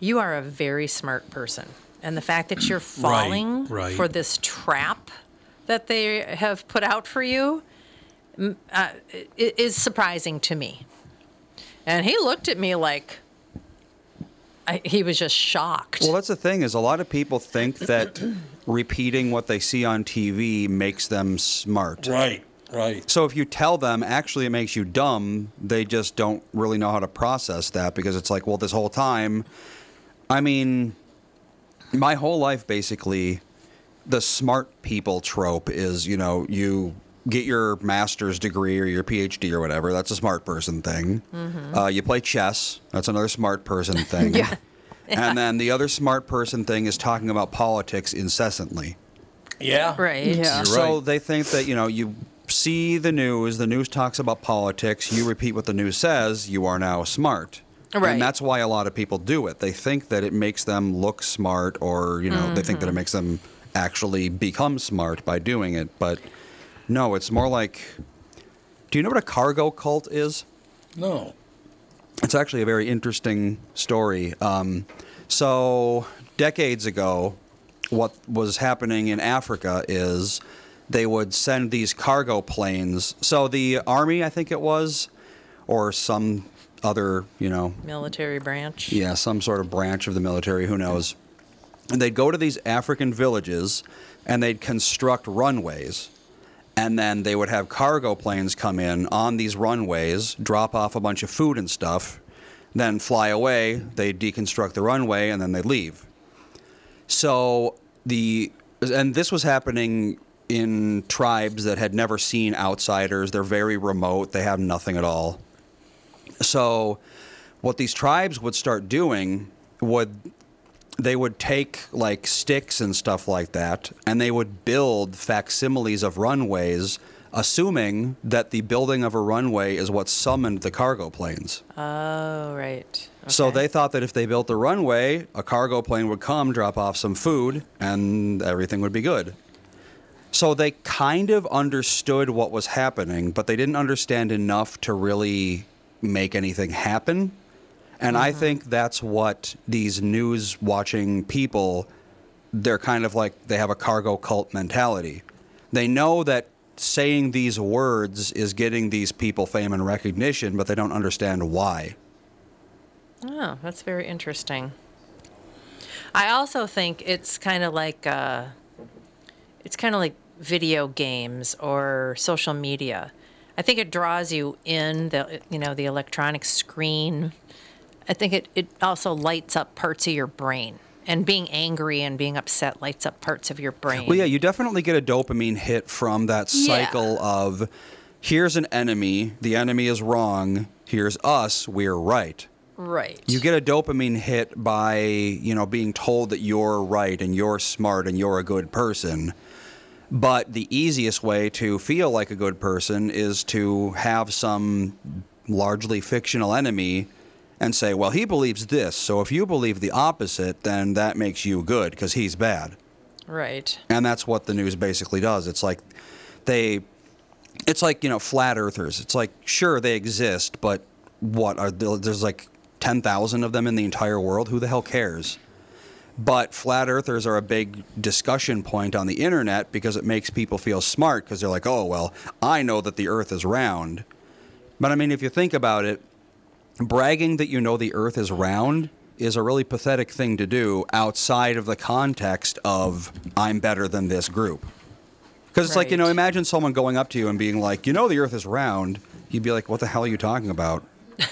you are a very smart person, and the fact that you're falling right. for this trap that they have put out for you uh, is surprising to me. And he looked at me like I, he was just shocked. Well, that's the thing is a lot of people think that repeating what they see on TV makes them smart. Right, right. So if you tell them actually it makes you dumb, they just don't really know how to process that because it's like, well, this whole time, I mean, my whole life basically, the smart people trope is, you know, you get your master's degree or your PhD or whatever. That's a smart person thing. Mhm. Uh, you play chess. That's another smart person thing. Yeah. And then the other smart person thing is talking about politics incessantly. Yeah. Right. Yeah. So they think that, you know, you see the news, the news talks about politics, you repeat what the news says, you are now smart. Right. And that's why a lot of people do it. They think that it makes them look smart or, you know, they think that it makes them actually become smart by doing it. But no, it's more like do you know what a cargo cult is? No. It's actually a very interesting story. Um, so, decades ago, what was happening in Africa is they would send these cargo planes. So, the army, I think it was, or some other, you know, Military branch. yeah, some sort of branch of the military, who knows. And they'd go to these African villages and they'd construct runways. And then they would have cargo planes come in on these runways, drop off a bunch of food and stuff, then fly away. They'd deconstruct the runway and then they'd leave. So the and this was happening in tribes that had never seen outsiders. They're very remote. They have nothing at all. So what these tribes would start doing would they would take like sticks and stuff like that and they would build facsimiles of runways assuming that the building of a runway is what summoned the cargo planes. Oh, right. So they thought that if they built the runway, a cargo plane would come, drop off some food, and everything would be good. So they kind of understood what was happening, but they didn't understand enough to really make anything happen. And I think that's what these news watching people, they're kind of like they have a cargo cult mentality. They know that saying these words is getting these people fame and recognition, but they don't understand why. Oh, that's very interesting. I also think it's kind of like uh, it's kind of like video games or social media. I think it draws you in the you know the electronic screen. I think it, it also lights up parts of your brain. And being angry and being upset lights up parts of your brain. Well, yeah, you definitely get a dopamine hit from that Yeah. cycle of here's an enemy, the enemy is wrong, here's us, we're right. Right. You get a dopamine hit by, you know, being told that you're right and you're smart and you're a good person. But the easiest way to feel like a good person is to have some largely fictional enemy and say, well, he believes this. So if you believe the opposite, then that makes you good because he's bad. Right. And that's what the news basically does. It's like they, it's like, you know, flat earthers. It's like, sure, they exist, but what are there's like 10,000 of them in the entire world? Who the hell cares? But flat earthers are a big discussion point on the internet because it makes people feel smart because they're like, oh, well, I know that the earth is round. But I mean, if you think about it, bragging that you know the earth is round is a really pathetic thing to do outside of the context of I'm better than this group. Because it's like, you know, imagine someone going up to you and being like, you know, the earth is round. You'd be like, what the hell are you talking about?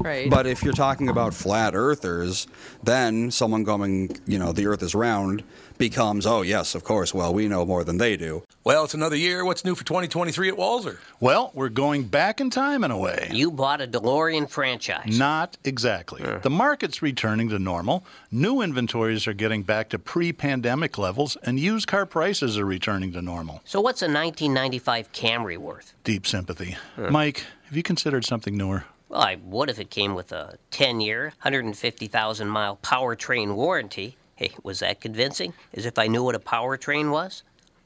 Right. But if you're talking about flat earthers, then someone going, you know, the earth is round becomes, oh, yes, of course. Well, we know more than they do. Well, it's another year. What's new for 2023 at Walser? Well, we're going back in time in a way. You bought a DeLorean franchise. Not exactly. The market's returning to normal. New inventories are getting back to pre pandemic levels, and used car prices are returning to normal. So what's a 1995 Camry worth? Deep sympathy. Mike, have you considered something newer? Well, I would if it came with a 10-year, 150,000 mile powertrain warranty. Hey, was that convincing? As if I knew what a powertrain was?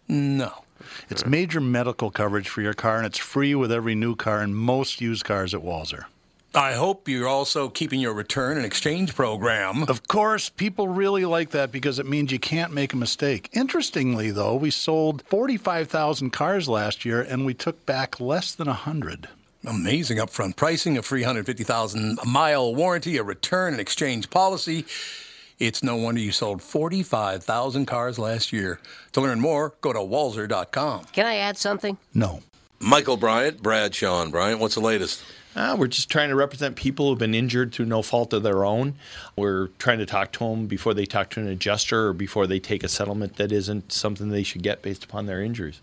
No. It's major medical coverage for your car, and it's free with every new car and most used cars at Walser. I hope you're also keeping your return and exchange program. Of course, people really like that because it means you can't make a mistake. Interestingly, though, we sold 45,000 cars last year and we took back less than 100. Amazing upfront pricing, a 350,000 mile warranty, a return and exchange policy. It's no wonder you sold 45,000 cars last year. To learn more, go to walser.com. Can I add something? No. Michael Bryant, Bradshaw and Bryant, what's the latest? Uh, we're just trying to represent people who've been injured through no fault of their own. We're trying to talk to them before they talk to an adjuster or before they take a settlement that isn't something they should get based upon their injuries.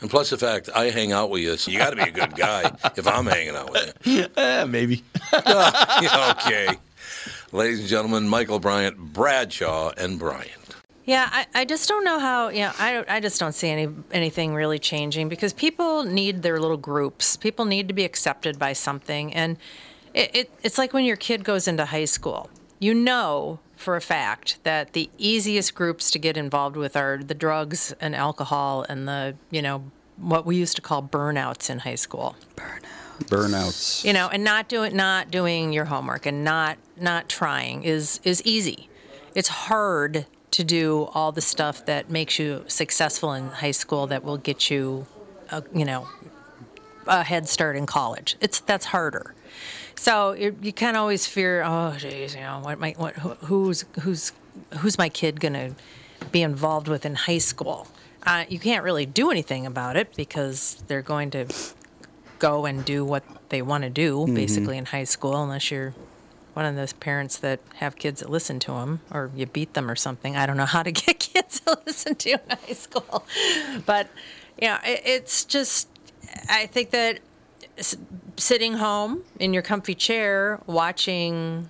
And plus the fact I hang out with you, so you got to be a good guy if I'm hanging out with you. Eh, maybe. okay. Ladies and gentlemen, Michael Bryant, Bradshaw, and Bryant. Yeah, I, I just don't know how. You know, I I just don't see any anything really changing because people need their little groups. People need to be accepted by something, and it, it it's like when your kid goes into high school. You know for a fact that the easiest groups to get involved with are the drugs and alcohol and the you know what we used to call burnouts in high school Burnouts. Burnouts. You know and not doing not doing your homework and not not trying is is easy it's hard to do all the stuff that makes you successful in high school that will get you a, you know a head start in college. It's that's harder. So it, you kind of always fear oh geez you know what my what who's who's who's my kid gonna be involved with in high school? Uh, you can't really do anything about it because they're going to go and do what they want to do Mhm. basically in high school unless you're one of those parents that have kids that listen to them or you beat them or something. I don't know how to get kids to listen to you in high school. But yeah it, it's just i think that sitting home in your comfy chair watching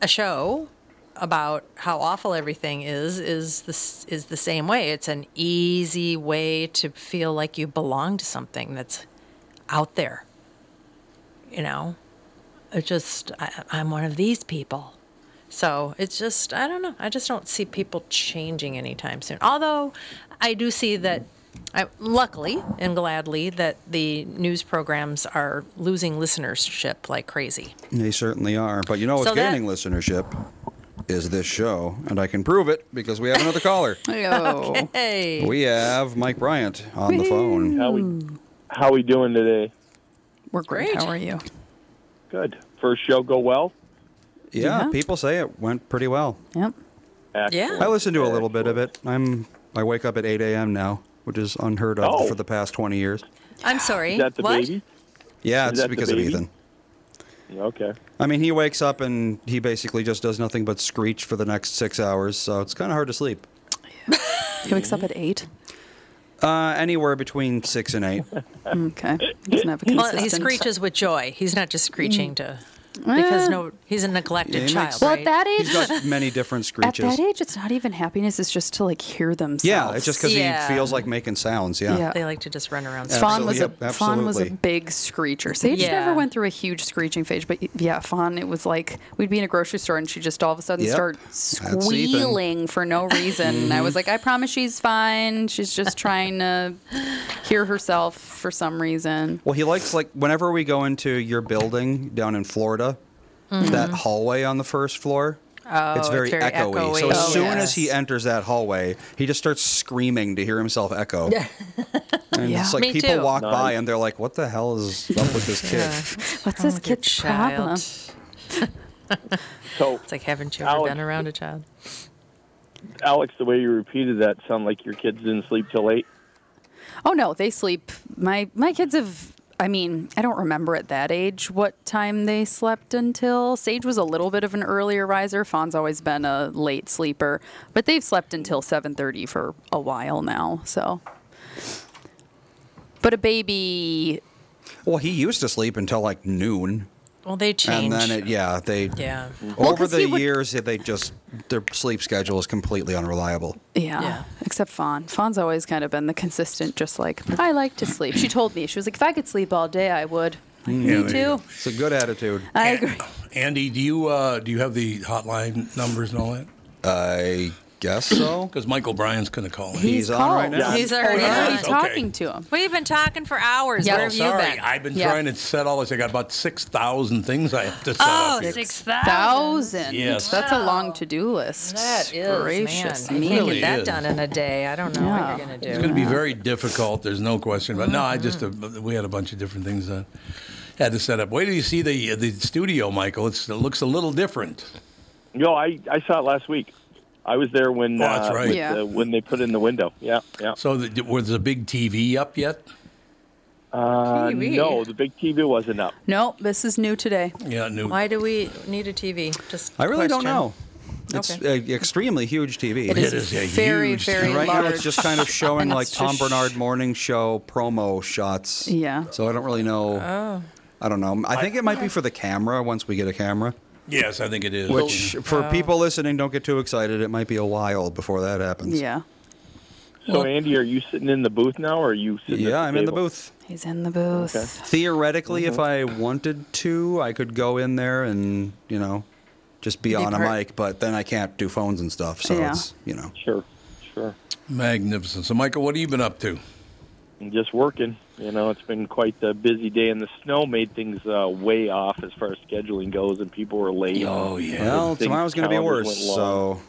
a show about how awful everything is is this is the same way it's an easy way to feel like you belong to something that's out there. You know, it just, I, I'm one of these people. So it's just, I don't know. I just don't see people changing anytime soon. Although I do see that, I, luckily and gladly, that the news programs are losing listenership like crazy. They certainly are. But you know what's So that- gaining listenership is this show, and I can prove it because we have another caller. Okay. We have Mike Bryant on the phone. How we how we doing today? We're great. How are you? Good. First show go well. Yeah, Yeah. people say it went pretty well. Yep. Excellent. I listened to a little bit of it. I'm I wake up at 8 a.m. now, which is unheard of Oh. for the past 20 years. I'm sorry. Is that the what? baby? Yeah, Is it's because of baby? Ethan. Okay. I mean, he wakes up and he basically just does nothing but screech for the next six hours, so it's kind of hard to sleep. He wakes up at eight. Uh, anywhere between six and eight. Okay. He doesn't Well, he screeches with joy. He's not just screeching to because Eh. no, he's a neglected Yeah, he child, makes- Well, right? at that age, He's got many different screeches. at that age, it's not even happiness. It's just to like hear themselves. yeah, it's just because Yeah. he feels like making sounds. Yeah. Yeah. They like to just run around. Fawn was Absolutely, a yep, Fawn was a big screecher. Sage Yeah. never went through a huge screeching phase, but yeah, Fawn it was like we'd be in a grocery store and she just all of a sudden Yep. start squealing for no reason. and I was like, I promise she's fine. She's just trying to hear herself for some reason. Well, he likes like whenever we go into your building down in Florida, that hallway on the first floor. Mm-hmm. Oh, it's very, very echoey. echoey. So as Oh, soon yes. as he enters that hallway, he just starts screaming to hear himself echo. Yeah. And Yeah. it's like Me people too. walk by and they're like, "What the hell is up with this kid?" What's this with kid's problem? So It's like haven't you ever Alex- been around a child? Alex, the way you repeated that sounded like your kids didn't sleep till late. Oh no, they sleep. My my kids have. I mean, I don't remember at that age what time they slept until. Sage was a little bit of an earlier riser. Fawn's always been a late sleeper, but they've slept until 7:30 for a while now. So, but a baby, Well, he used to sleep until like noon. Well, they And then it, yeah, they Yeah. Well, over 'cause he the would- years they just their sleep schedule is completely unreliable. Yeah, yeah. except Fawn. Fawn's always kind of been the consistent, just like, I like to sleep. She told me, she was like, if I could sleep all day, I would. Like, Mm. me Yeah, there you too. It's a good attitude. I agree. Andy, do you uh, do you have the hotline numbers and all that? I guess so. Because Michael Bryant's going to call. in. He's on right now. He's already We're on. already talking to him. We've been talking for hours. Yeah. Where Oh, have Sorry, you been? I've been Yeah. trying to set all this. I got about six thousand things I have to set Oh, up. here. six Thousand. Yes. That's a long to-do list. That is, Gracious man. me. Can't Really get that is. done in a day. I don't know Yeah. what you're going to do. It's going to be very difficult. There's no question. But no, I just uh, Mm-hmm. we had a bunch of different things that had to set up. Wait till you see the the studio, Michael. It's, it looks a little different. No, I, I saw it last week. I was there when Oh, that's uh, right. Yeah. uh, when they put in the window. Yeah, yeah. So the, was the big TV up yet? Uh, TV? no, the big TV wasn't up. Nope, this is new today. Yeah, new. Why do we need a TV? Just I really don't know. It's an extremely huge TV. It is, It is a very, huge very And right large. now it's just kind of showing like Tom just- Barnard morning show promo shots. Yeah. So I don't really know. Oh. I don't know. I think it might be for the camera once we get a camera. Yes, I think it is. Which, for people listening, don't get too excited. It might be a while before that happens. Yeah. So, Andy, are you sitting in the booth now, or are you sitting? at Yeah, I'm in the table? booth. He's in the booth. Okay. Theoretically, if Mm-hmm. I wanted to, I could go in there and you know, just be, Be on a part- mic. But then I can't do phones and stuff. So Yeah. it's you know. Sure, sure. Magnificent. So, Michael, what have you been up to? I'm just working. You know, it's been quite a busy day, and the snow made things uh, way off as far as scheduling goes, and people were late. Oh, yeah. Well, tomorrow's going to be worse. So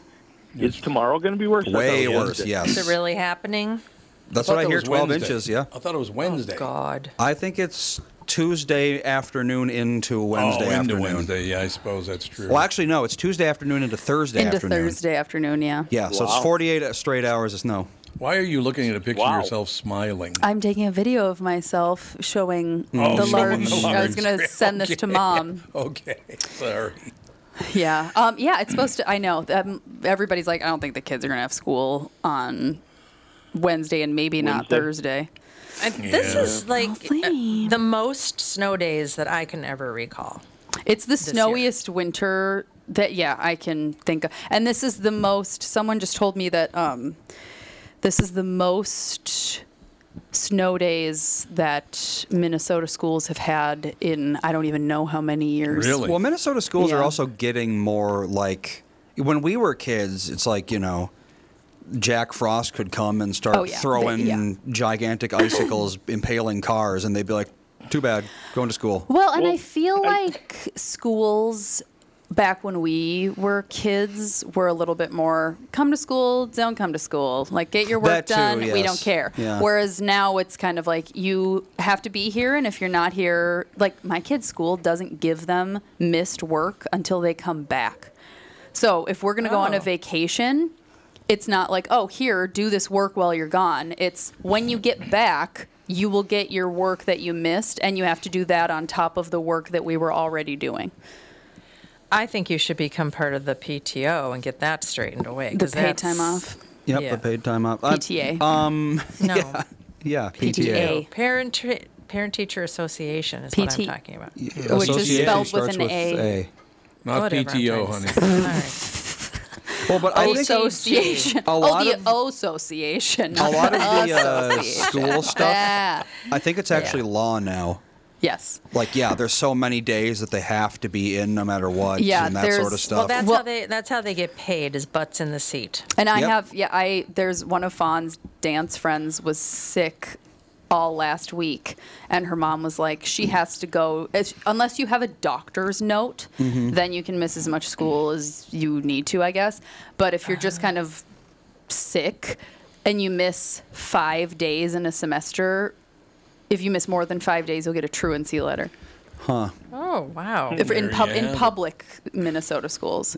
Is tomorrow going to be worse? I way thought it worse. Yes. Is it really happening? That's I what I hear. Twelve Wednesday. inches. Yeah. I thought it was Wednesday. Oh, God. I think it's Tuesday afternoon into Wednesday oh, into afternoon. Wednesday. Yeah, I suppose that's true. Well, actually, no. It's Tuesday afternoon into Thursday Into afternoon. Thursday afternoon, yeah. Yeah, so it's 48 straight hours of snow. Why are you looking at a picture Wow. of yourself smiling? I'm taking a video of myself showing Oh, the large. the I was going to send this to mom. Okay, sorry. Yeah. Um, yeah, it's supposed to. I know. Um, everybody's like, I don't think the kids are going to have school on Wednesday and maybe not Thursday. I, This Yeah. is like uh, the most snow days that I can ever recall. It's the year. snowiest winter that yeah I can think of, and this is the most. Someone just told me that um, this is the most snow days that Minnesota schools have had in I don't even know how many years. Really? Well, Minnesota schools Yeah. are also getting more like when we were kids. It's like you know, Jack Frost could come and start Oh, yeah. throwing They- yeah. gigantic icicles, impaling cars, and they'd be like, "Too bad, going to school." Well, and I Well, feel like schools back when we were kids were a little bit more come to school, don't come to school. Like get your work too, done, we don't care. Yeah. Whereas now it's kind of like you have to be here and if you're not here, like my kids' school doesn't give them missed work until they come back. So, if we're going to go on a Oh. vacation, it's not like, "Oh, here, do this work while you're gone." It's when you get back, you will get your work that you missed, and you have to do that on top of the work that we were already doing. I think you should become part of the PTO and get that straightened away. The 'cause paid that's- time off. Yep, Yeah. the paid time off. Uh, PTA. um, No. yeah, yeah, PTA. PTA. Parent tra- Parent Teacher Association is what I'm talking about. Which is Association spelled with starts an A. Not Whatever, I'm PTO, trying honey. to say. All right. Well, but I think Association. A lot oh, the of- association. a not lot of the uh, association. school stuff. Yeah. I think it's actually law now. Yes. Like, yeah, there's so many days that they have to be in no matter what, Yeah, and that sort of stuff. Well, that's Well- how they that's how they get paid is butts in the seat. And I Yep. have, yeah, I there's one of Fawn's dance friends was sick all last week, and her mom was like, she has to go as- unless you have a doctor's note, Mm-hmm. then you can miss as much school as you need to, I guess. But if you're just kind of sick and you miss five days in a semester, if you miss more than five days, you'll get a truancy letter. huh. Oh wow. If in pub in public Minnesota schools.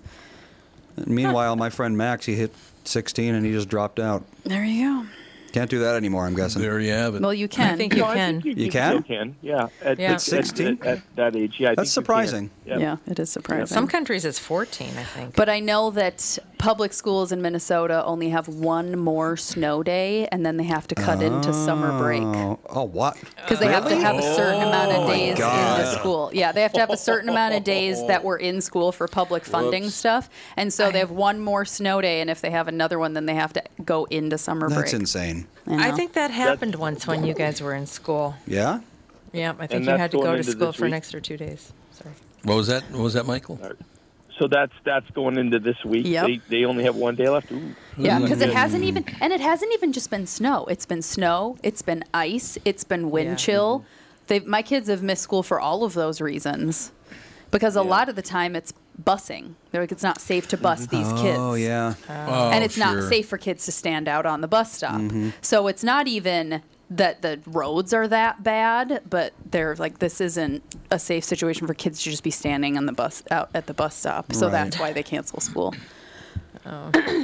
Meanwhile, my friend Max, he hit 16 and he just dropped out. There you go. Can't do that anymore, I'm guessing. There you have it. Well, you can. I think you No, I can. think You you, can? still can. Yeah. At, Yeah. at- At 16? At, at that age, yeah. I That's think you can. surprising. Yep. Yeah, it is surprising. Some countries it's 14, I think. But I know that public schools in Minnesota only have one more snow day, and then they have to cut into summer break Oh, oh what? because they have to have a certain amount Oh of my days into God. school. Yeah, they have to have a certain amount of days that were in school for public funding Whoops. stuff, and so they have one more snow day, and if they have another one, then they have to go into summer break. That's insane. I know. think that happened once when you guys were in school. Yeah. Yeah, I think And you that's had to going go to into school this for an week? extra two days. Sorry. What was that? What was that, Michael? So that's that's going into this week. Yep. They they only have one day left. Ooh. Yeah, because it hasn't even, and it hasn't even just been snow. It's been snow. It's been ice. It's been wind chill. They've, my kids have missed school for all of those reasons, because a lot of the time it's busing. They're like, it's not safe to bus these kids. Oh yeah. and it's not safe for kids to stand out on the bus stop. Mhm. So it's not even that the roads are that bad, but they're like this isn't a safe situation for kids to just be standing on the bus out at the bus stop. So Right. that's why they cancel school.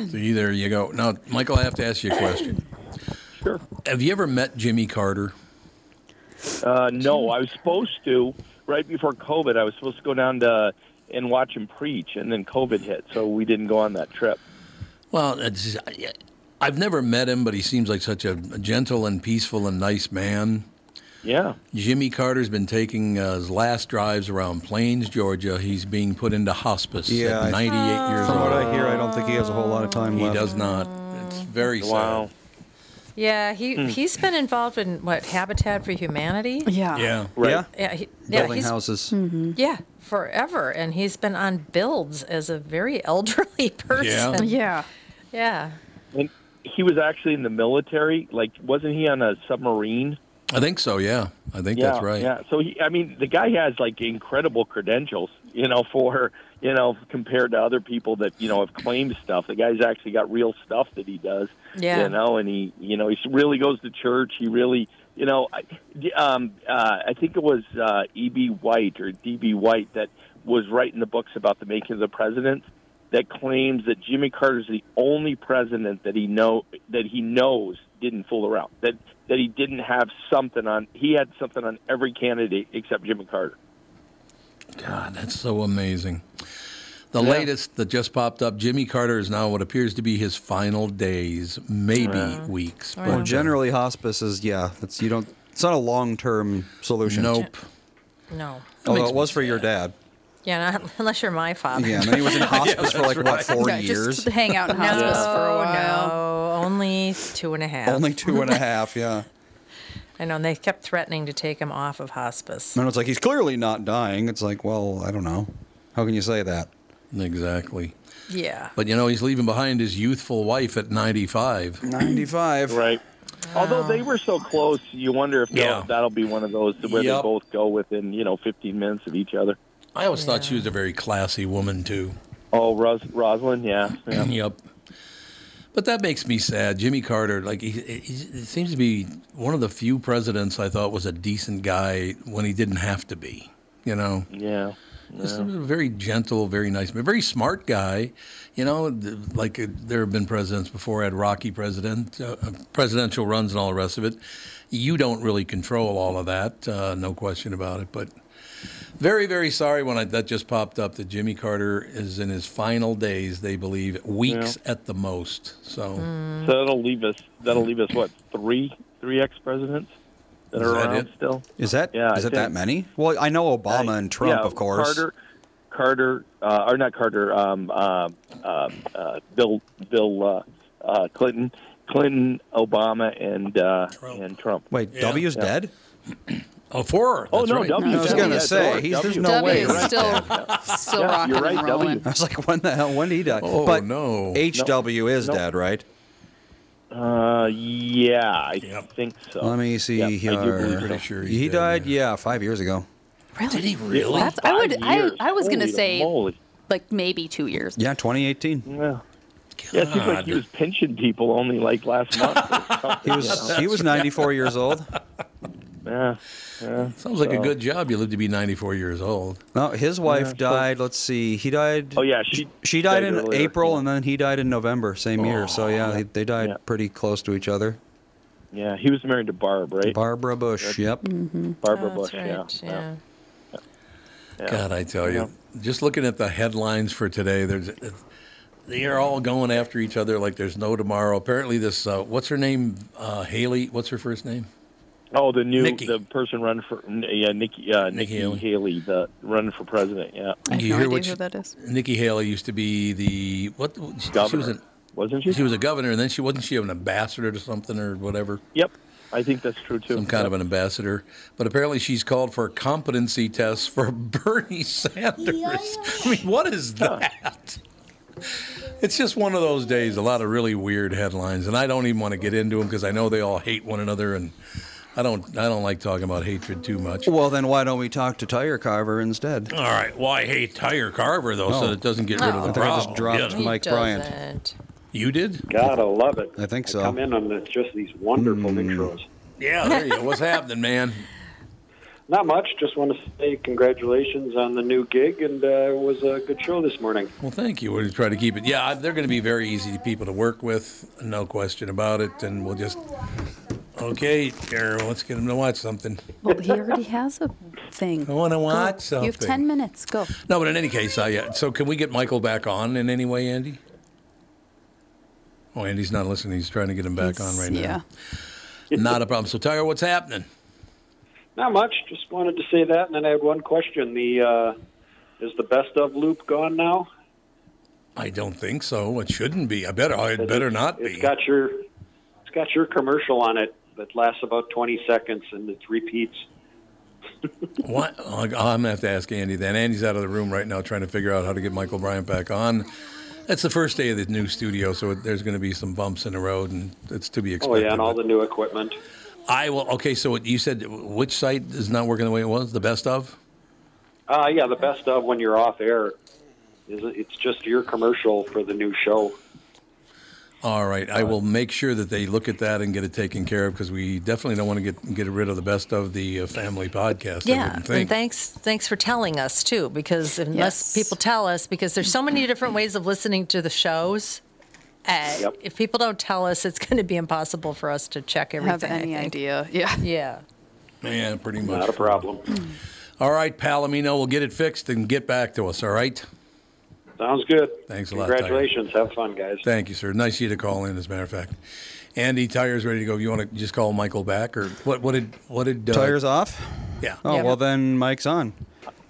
See, there you go. Now, Michael, I have to ask you a question. Sure. Have you ever met Jimmy Carter? Uh, no, I was supposed to right before COVID. I was supposed to go down to and watch him preach, and then COVID hit, so we didn't go on that trip. Well, it's, I've never met him, but he seems like such a, a gentle and peaceful and nice man. Yeah. Jimmy Carter's been taking uh, his last drives around Plains, Georgia. He's being put into hospice Yeah. at I- 98 years From old. what I hear, I don't think he has a whole lot of time He left. does not. It's very Wow. sad. Yeah, he Hmm. he's been involved in what Habitat for Humanity. Yeah. Yeah. Right. Yeah. Yeah. He, yeah. Building he's, houses. Yeah, forever, and he's been on builds as a very elderly person. Yeah. Yeah. And he was actually in the military. Like, wasn't he on a submarine? I think so, yeah. I think yeah, that's right. Yeah. So he, I mean, the guy has like incredible credentials, you know, for you know, compared to other people that you know have claimed stuff. The guy's actually got real stuff that he does. Yeah. You know, and he, you know, he really goes to church. He really, you know, I, um, uh, I think it was uh, E.B. White or D.B. White that was writing the books about the making of the president that claims that Jimmy Carter's the only president that he know that he knows didn't fool around. That that he didn't have something on. He had something on every candidate except Jimmy Carter. God, that's so amazing. The Yeah. latest that just popped up Jimmy Carter is now what appears to be his final days, maybe Yeah. weeks. Well, but- uh, generally, hospice is yeah. It's you don't. It's not a long-term solution. Nope. No. Although it was for your dad. Yeah, not, unless you're my father. Yeah, and then he was in hospice for like what forty Yeah, years. just hang out in no, hospice for a while. No, oh, only two and a half. Only two and a half. Yeah. I know, and they kept threatening to take him off of hospice. And it's like he's clearly not dying. It's like, well, I don't know. How can you say that? Exactly. Yeah. But you know, he's leaving behind his youthful wife at 95. 95. Right. Although they were so close, you wonder if Yeah. that'll be one of those where Yep. they both go within you know 15 minutes of each other. I always thought she was a very classy woman, too. Oh, Ros- Rosalynn, yeah. yeah. yep. But that makes me sad. Jimmy Carter, like he, he, he seems to be one of the few presidents I thought was a decent guy when he didn't have to be. You know, Yeah. just a very gentle, very nice, a very smart guy. You know, like uh, there have been presidents before, had rocky president, uh, uh, presidential runs, and all the rest of it. You don't really control all of that, uh, no question about it. But very, very sorry when I, that just popped up that Jimmy Carter is in his final days. They believe weeks at the most. So. So that'll leave us. That'll leave us what three three ex presidents that Is are that around it? still. Is that Yeah, is I it that many? Well, I know Obama and Trump, yeah, of course. Carter, Carter, uh, or not Carter. Um, uh, uh, uh, Bill Bill uh, uh, Clinton, Clinton, Obama, and uh, and Trump. Wait, Yeah. W's Yeah. dead? Oh, four. Oh That's no, right. W. I was gonna yeah, say, he's- there's W. no W way. is right still still Yeah, rocking right, and rolling. W. I was like, when the hell? When did he die? Oh, but no. HW is Nope. dead, right? Uh, yeah, I think so. Let me see Yeah, I here. do believe. Pretty sure he's he dead, died, yeah. five years ago. Really? Did he really? That's I would I. I was gonna say moly. like maybe two years. Yeah, 2018. Yeah. Yeah, it seems like he was pinching people only like last month. He was he was 94 years old. Yeah, yeah. Sounds like a good job. You live to be 94 years old. No, his wife so- died. Let's see. He died. Oh yeah, she She died in earlier. April, and then he died in November, same year. So yeah, they, they died Yeah. pretty close to each other. Yeah, he was married to Barb, right? Barbara Bush. Yep. Barbara Oh, Bush. right, Yeah. yeah. yeah. God, I tell you, just looking at the headlines for today, there's They are all going after each other like there's no tomorrow. Apparently, this uh, what's her name? Uh, Haley. What's her first name? Oh, the new Nikki. the person running for yeah Nikki uh, Nikki Haley. Haley. the running for president. Yeah, I You hear what she- that is. Nikki Haley used to be the what? She, she was Governor. an, wasn't she? She was a governor, and then she wasn't she an ambassador to something or whatever. Yep, I think that's true too. Some kind of an ambassador, but apparently she's called for a competency test for Bernie Sanders. I mean, what is that? It's just one of those days. A lot of really weird headlines, and I don't even want to get into them because I know they all hate one another, and I don't. I don't like talking about hatred too much. Well, then why don't we talk to Tire Carver instead? All right. Well, I hate Tire Carver though, so Oh. that it doesn't get rid of the I think I problem. just dropped you know. Mike Bryant. You did? Gotta love it. I think so. I come in on the, just these wonderful intros. Yeah, there you go. What's happening, man? Not much. Just want to say congratulations on the new gig, and uh, it was a good show this morning. Well, thank you. We'll try to keep it. Yeah, they're going to be very easy people to work with, no question about it. And we'll just, okay, Carol, let's get him to watch something. Well, he already has a thing. I want to Go. watch You have 10 minutes. Go. No, but in any case, I, uh, so can we get Michael back on in any way, Andy? Oh, Andy's not listening. He's trying to get him back on right now. Yeah. Not a problem. So, Tyler, what's happening? Not much. Just wanted to say that, and then I had one question. The uh, is the best of loop gone now? I don't think so. It shouldn't be. I better. It better not be. It's got your it's got your commercial on it that lasts about twenty seconds, and it repeats. What? I'm gonna have to ask Andy then. Andy's out of the room right now, trying to figure out how to get Michael Bryant back on. That's the first day of the new studio, so there's going to be some bumps in the road, and it's to be expected. Oh yeah, and all the new equipment. I will. Okay, so you said which site is not working the way it was? The best of? Uh, yeah, the best of when you're off air is it's just your commercial for the new show. All right, I will make sure that they look at that and get it taken care of because we definitely don't want to get get rid of the best of the uh, family podcast. I Yeah, wouldn't and think. thanks thanks for telling us too, because unless people tell us, because there's so many different ways of listening to the shows. Uh, If people don't tell us, it's going to be impossible for us to check everything. Have any idea? Yeah. Yeah. Yeah, pretty much. Not a problem. All right, Palomino, we'll get it fixed and get back to us. All right. Sounds good. Thanks a lot, Tyler. Congratulations. Have fun, guys. Thank you, sir. Nice of you to call in. As a matter of fact, Andy, tire's ready to go. You want to just call Michael back, or what? What did what did uh, Tires off? Yeah. Oh well, then Mike's on.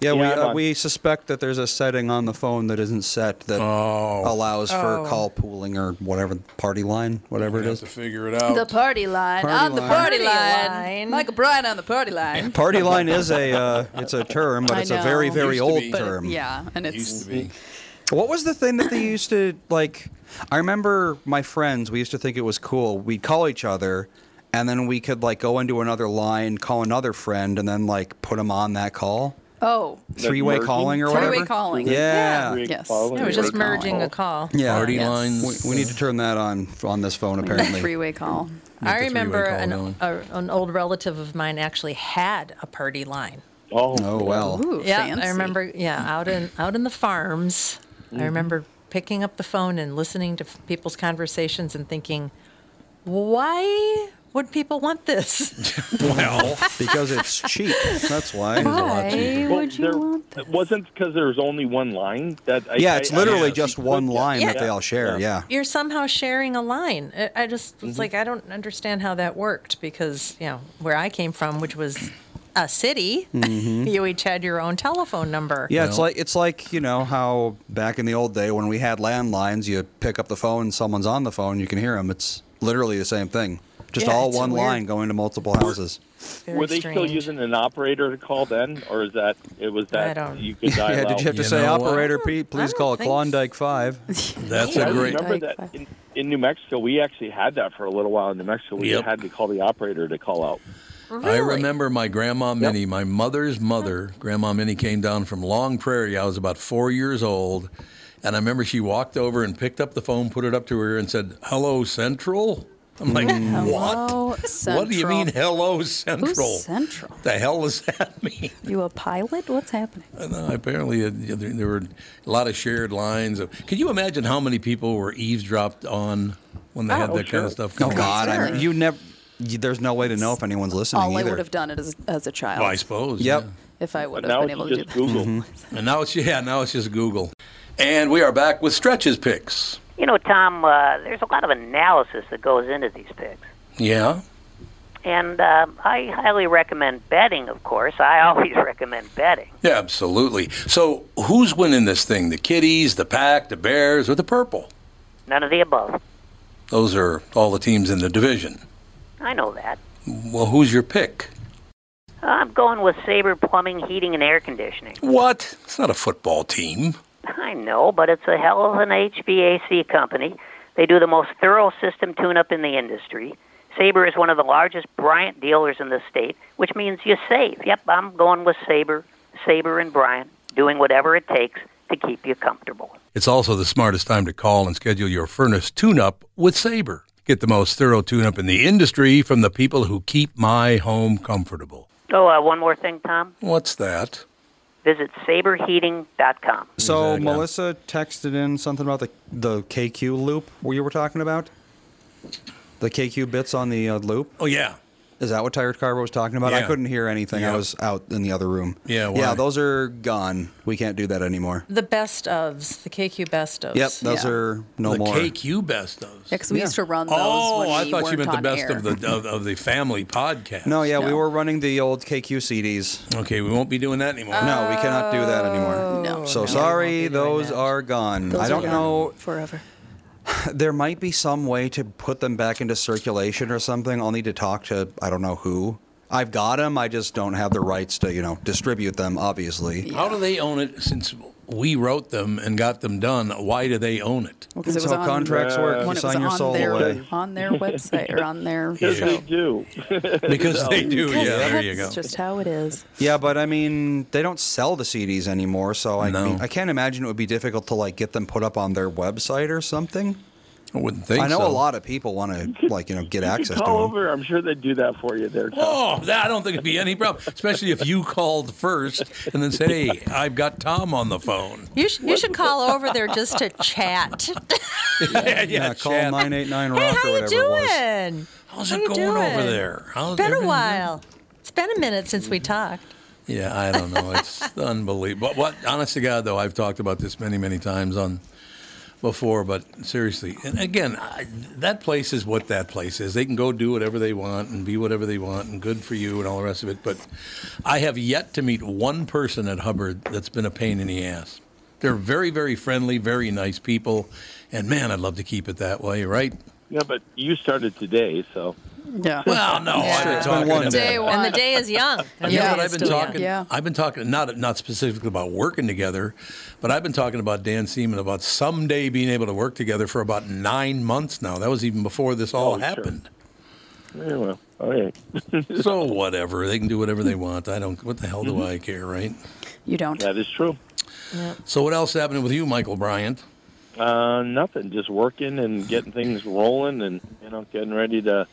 Yeah, we Yeah, I'm uh, on. we suspect that there's a setting on the phone that isn't set that allows for Oh. call pooling or whatever party line, whatever it is. to figure it out. The party line. Party on the party, Party line. line. Michael Bryant on the party line. Party line is a uh, it's a term, but I it's a very very old be. But it- term. yeah, and it's Used to be. What was the thing that they used to like? I remember my friends. We used to think it was cool. We'd call each other, and then we could like go into another line, call another friend, and then like put them on that call. Oh. Three-way calling or whatever. Three-way calling. Yeah. Yeah. Yes. It was just merging a call. Yeah. Party Yes. lines. We, we need to turn that on on this phone. Apparently. Three-way call. I remember call an, a, an old relative of mine actually had a party line. Oh, Oh well. Ooh, yeah, fancy. I remember. Yeah, out in out in the farms, I mm-hmm. remember picking up the phone and listening to people's conversations and thinking, why would people want this? well, because it's cheap. That's why. Why Well, would you there- want It wasn't because there's only one line. That I, Yeah, it's I- literally I- uh, just one line that they all share. Yeah. You're somehow sharing a line. I, I just was mm-hmm. like, I don't understand how that worked because you know where I came from, which was a city, Mhm. you each had your own telephone number. Yeah, it's like it's like you know how back in the old day when we had landlines, you pick up the phone, someone's on the phone, you can hear them. It's literally the same thing, just Yeah, all one weird. line going to multiple houses. Were they still using an operator to call then, or is that it was that don't- you could dial yeah, did you have to out? say know what? operator, Pete? Please call Klondike Five. That's a great. remember that in, in New Mexico, we actually had that for a little while. In New Mexico, we Yep. had to call the operator to call out. I remember my grandma Minnie, my mother's mother, Grandma Minnie came down from Long Prairie. I was about four years old. And I remember she walked over and picked up the phone, put it up to her, and said, Hello, Central? I'm like, Hello, what? What do you mean, hello, Central? Who's Central? The hell does that mean? You a pilot? What's happening? I know, apparently, uh, there, there were a lot of shared lines. Of, can you imagine how many people were eavesdropped on when they had Oh, that kind of stuff Oh going God, I mean, you never. You, there's no way to know if anyone's listening All I would have done it as, as a child. Well, I suppose. Yep. yeah. If I would But have been able to do just that. Google. Mm-hmm. And now it's yeah, now it's just Google. And we are back with stretches picks. You know, Tom, uh, there's a lot of analysis that goes into these picks. Yeah. And uh, I highly recommend betting, of course. I always recommend betting. Yeah, absolutely. So who's winning this thing? The Kitties, the Pack, the Bears, or the Purple? None of the above. Those are all the teams in the division. I know that. Well, who's your pick? I'm going with Sabre Plumbing, Heating, and Air Conditioning. What? It's not a football team. I know, but it's a hell of an HVAC company. They do the most thorough system tune-up in the industry. Sabre is one of the largest Bryant dealers in the state, which means you save. Yep, I'm going with Sabre, Sabre and Bryant, doing whatever it takes to keep you comfortable. It's also the smartest time to call and schedule your furnace tune-up with Sabre. Get the most thorough tune-up in the industry from the people who keep my home comfortable. Oh, uh, one more thing, Tom. What's that? Visit saberheating.com. So Melissa texted in something about the the KQ loop where you were talking about the KQ bits on the uh, loop. Oh yeah, is that what Tired Carver was talking about? I couldn't hear anything. I was out in the other room. Yeah, yeah, those are gone. We can't do that anymore. The best ofs, the KQ best ofs. Yep, those are no the more. KQ best of. Yeah, 'cause we used to run those Oh, when I we thought you meant the best air. of the of, of the family podcast. No, yeah, we were running the old KQ CDs. Okay, we won't be doing that anymore. No, we cannot do that anymore. No. So No. sorry, those are gone. Those I don't gone know. forever. There might be some way to put them back into circulation or something. I'll need to talk to I don't know who. I've got them. I just don't have the rights to you know distribute them. Obviously. How do they own it since we wrote them and got them done? Why do they own it? Because That's it was how on, contracts work. You When it was sign your on soul their, away. on their website or on their Because show. they do. Because they do. Because Yeah, there you go. That's just how it is. Yeah, but I mean, they don't sell the CDs anymore, so I No. mean, I can't imagine it would be difficult to like get them put up on their website or something. I wouldn't think I know so. a lot of people want to like you know get You could access to call them. over. I'm sure they'd do that for you there. Tom. Oh, that, I don't think it'd be any problem, especially if you called first and then said, "Hey, I've got Tom on the phone." You, sh- you should call over there just to chat. yeah, Yeah, call chat. nine eight nine rock Hey, or how you whatever it was. doing? How's How it you going over doing? there? How's It's been a everything while. It's been a minute since we talked. Yeah, I don't know. It's unbelievable. But what, honest to God, though, I've talked about this many, many times on before. But seriously, and again, I, that place is what that place is. They can go do whatever they want and be whatever they want, and good for you and all the rest of it. But I have yet to meet one person at Hubbard that's been a pain in the ass. They're very, very friendly, very nice people, and man, I'd love to keep it that way, right? Yeah, but you started today, so. Yeah. Well, no, I've been It's been one day. And the day is young. And Yeah, yeah, I've been still young. talking. Yeah. I've been talking not not specifically about working together, but I've been talking about Dan Seeman about someday being able to work together for about nine months now. That was even before this all Oh, sure. happened. Yeah, well, all right. so whatever, they can do whatever they want. I don't. What the hell do I care, right? You don't. That is true. So what else happening with you, Michael Bryant? Uh, nothing. Just working and getting things rolling, and you know, getting ready to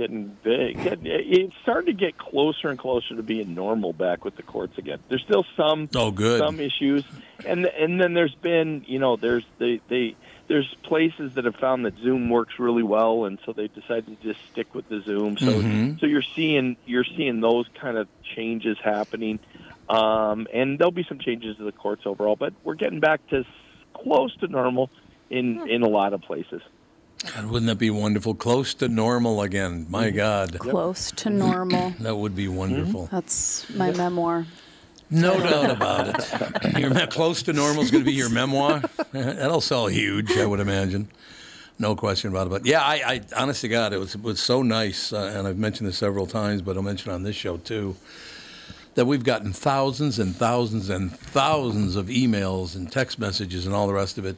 getting big. It's starting to get closer and closer to being normal back with the courts again. There's still some Oh, good. some issues, and and then there's been you know there's they they there's places that have found that Zoom works really well, and so they decided to just stick with the Zoom. So Mhm. so you're seeing you're seeing those kind of changes happening, um, and there'll be some changes to the courts overall. But we're getting back to close to normal in in a lot of places. God, wouldn't that be wonderful? Close to normal again. Mm-hmm. My God, Close to normal. that would be wonderful. That's my memoir. No doubt about it. Your me- close to normal is going to be your memoir. That'll sell huge, I would imagine. No question about it. But yeah, I, I honest to God, it was it was so nice, uh, and I've mentioned this several times, but I'll mention it on this show too. That we've gotten thousands and thousands and thousands of emails and text messages and all the rest of it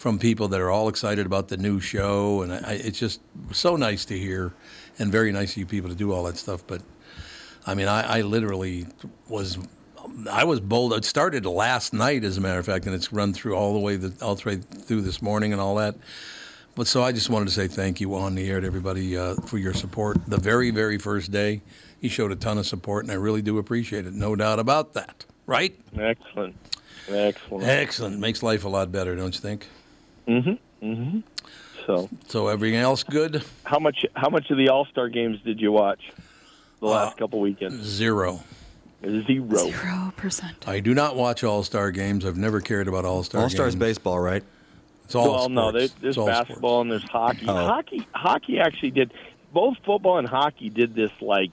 from people that are all excited about the new show, and I, it's just so nice to hear, and very nice of you people to do all that stuff. But I mean, I, I literally was, I was bold. It started last night, as a matter of fact, and it's run through all the way, the, all the way through this morning and all that. But so I just wanted to say thank you on the air to everybody uh, for your support. The very, very first day, you showed a ton of support, and I really do appreciate it. No doubt about that. Right? Excellent, excellent. Excellent. Makes life a lot better, don't you think? Mm-hmm. Mm-hmm. So, So everything else good? how much how much of the All Star games did you watch the Uh, last couple weekends? Zero. Zero. Zero percent. I do not watch All Star games. I've never cared about All Star. All Stars baseball, right? It's all well, no, there, sports. there's It's all basketball and there's hockey. Oh. Hockey, hockey actually did. Both football and hockey did this like,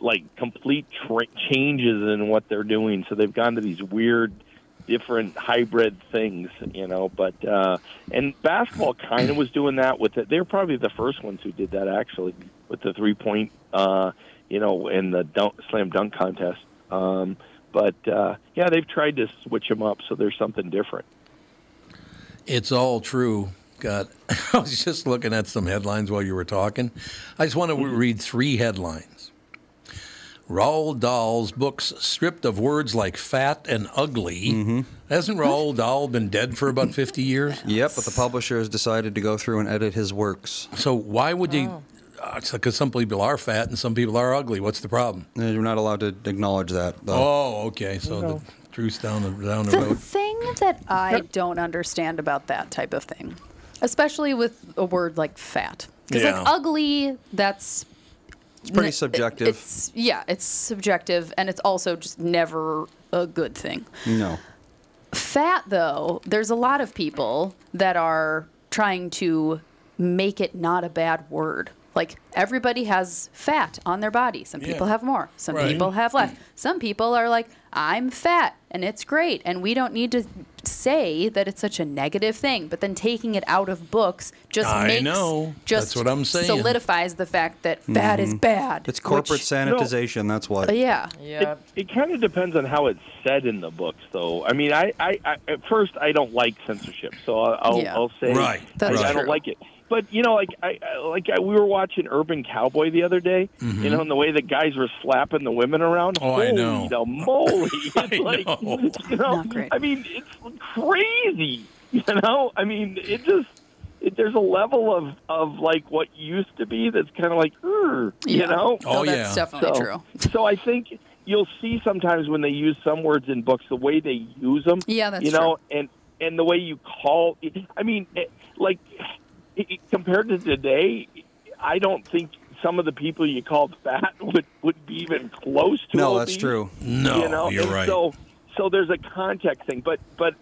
like complete tra- changes in what they're doing. So they've gone to these weird, different hybrid things, you know. But uh, and basketball kind of was doing that with it. They're probably the first ones who did that actually with the three point, uh, you know, in the dunk, slam dunk contest. Um, but uh, yeah, they've tried to switch them up so there's something different. It's all true. God, I was just looking at some headlines while you were talking. I just want to read three headlines. Roald Dahl's books stripped of words like fat and ugly. Mm-hmm. Hasn't Roald Dahl been dead for about 50 years? Yep, but the publisher has decided to go through and edit his works. So why would you? Oh. Uh, because some people are fat and some people are ugly. What's the problem? Uh, you're not allowed to acknowledge that. Though. Oh, okay. So the truth's down the, down the The road. thing that I don't understand about that type of thing, especially with a word like fat, because Yeah. like ugly, that's It's pretty n- subjective. It's yeah, it's subjective, and it's also just never a good thing. No. Fat, though, there's a lot of people that are trying to make it not a bad word. Like everybody has fat on their body. Some Yeah. people have more, some Right. people have less. Some people are like, I'm fat and it's great. And we don't need to say that it's such a negative thing. But then taking it out of books just I makes know. just That's what I'm saying. solidifies the fact that fat is Mhm. bad. It's corporate which- sanitization. That's what. Uh, yeah. It, it kind of depends on how it's said in the books, though. I mean, I, I, I at first I don't like censorship, so I'll, I'll, Yeah. I'll say Right. I, I don't true. like it. But you know, like I, I like I, we were watching Urban Cowboy the other day. Mhm. You know, and the way the guys were slapping the women around. Oh, I Holy know. the moly! It's like you know, I mean, it's crazy. You know, I mean, it just. It, there's a level of, of like what used to be that's kind of like, "Ugh," you know. Oh, No, that's yeah. definitely So- true. So I think you'll see sometimes when they use some words in books, the way they use them. Yeah, that's you know, and and the way you call. I mean, it, like it, it- compared to today, I don't think some of the people you called fat would would be even close to. It. No, that's true. No, you know? you're And right. So so there's a context thing, but but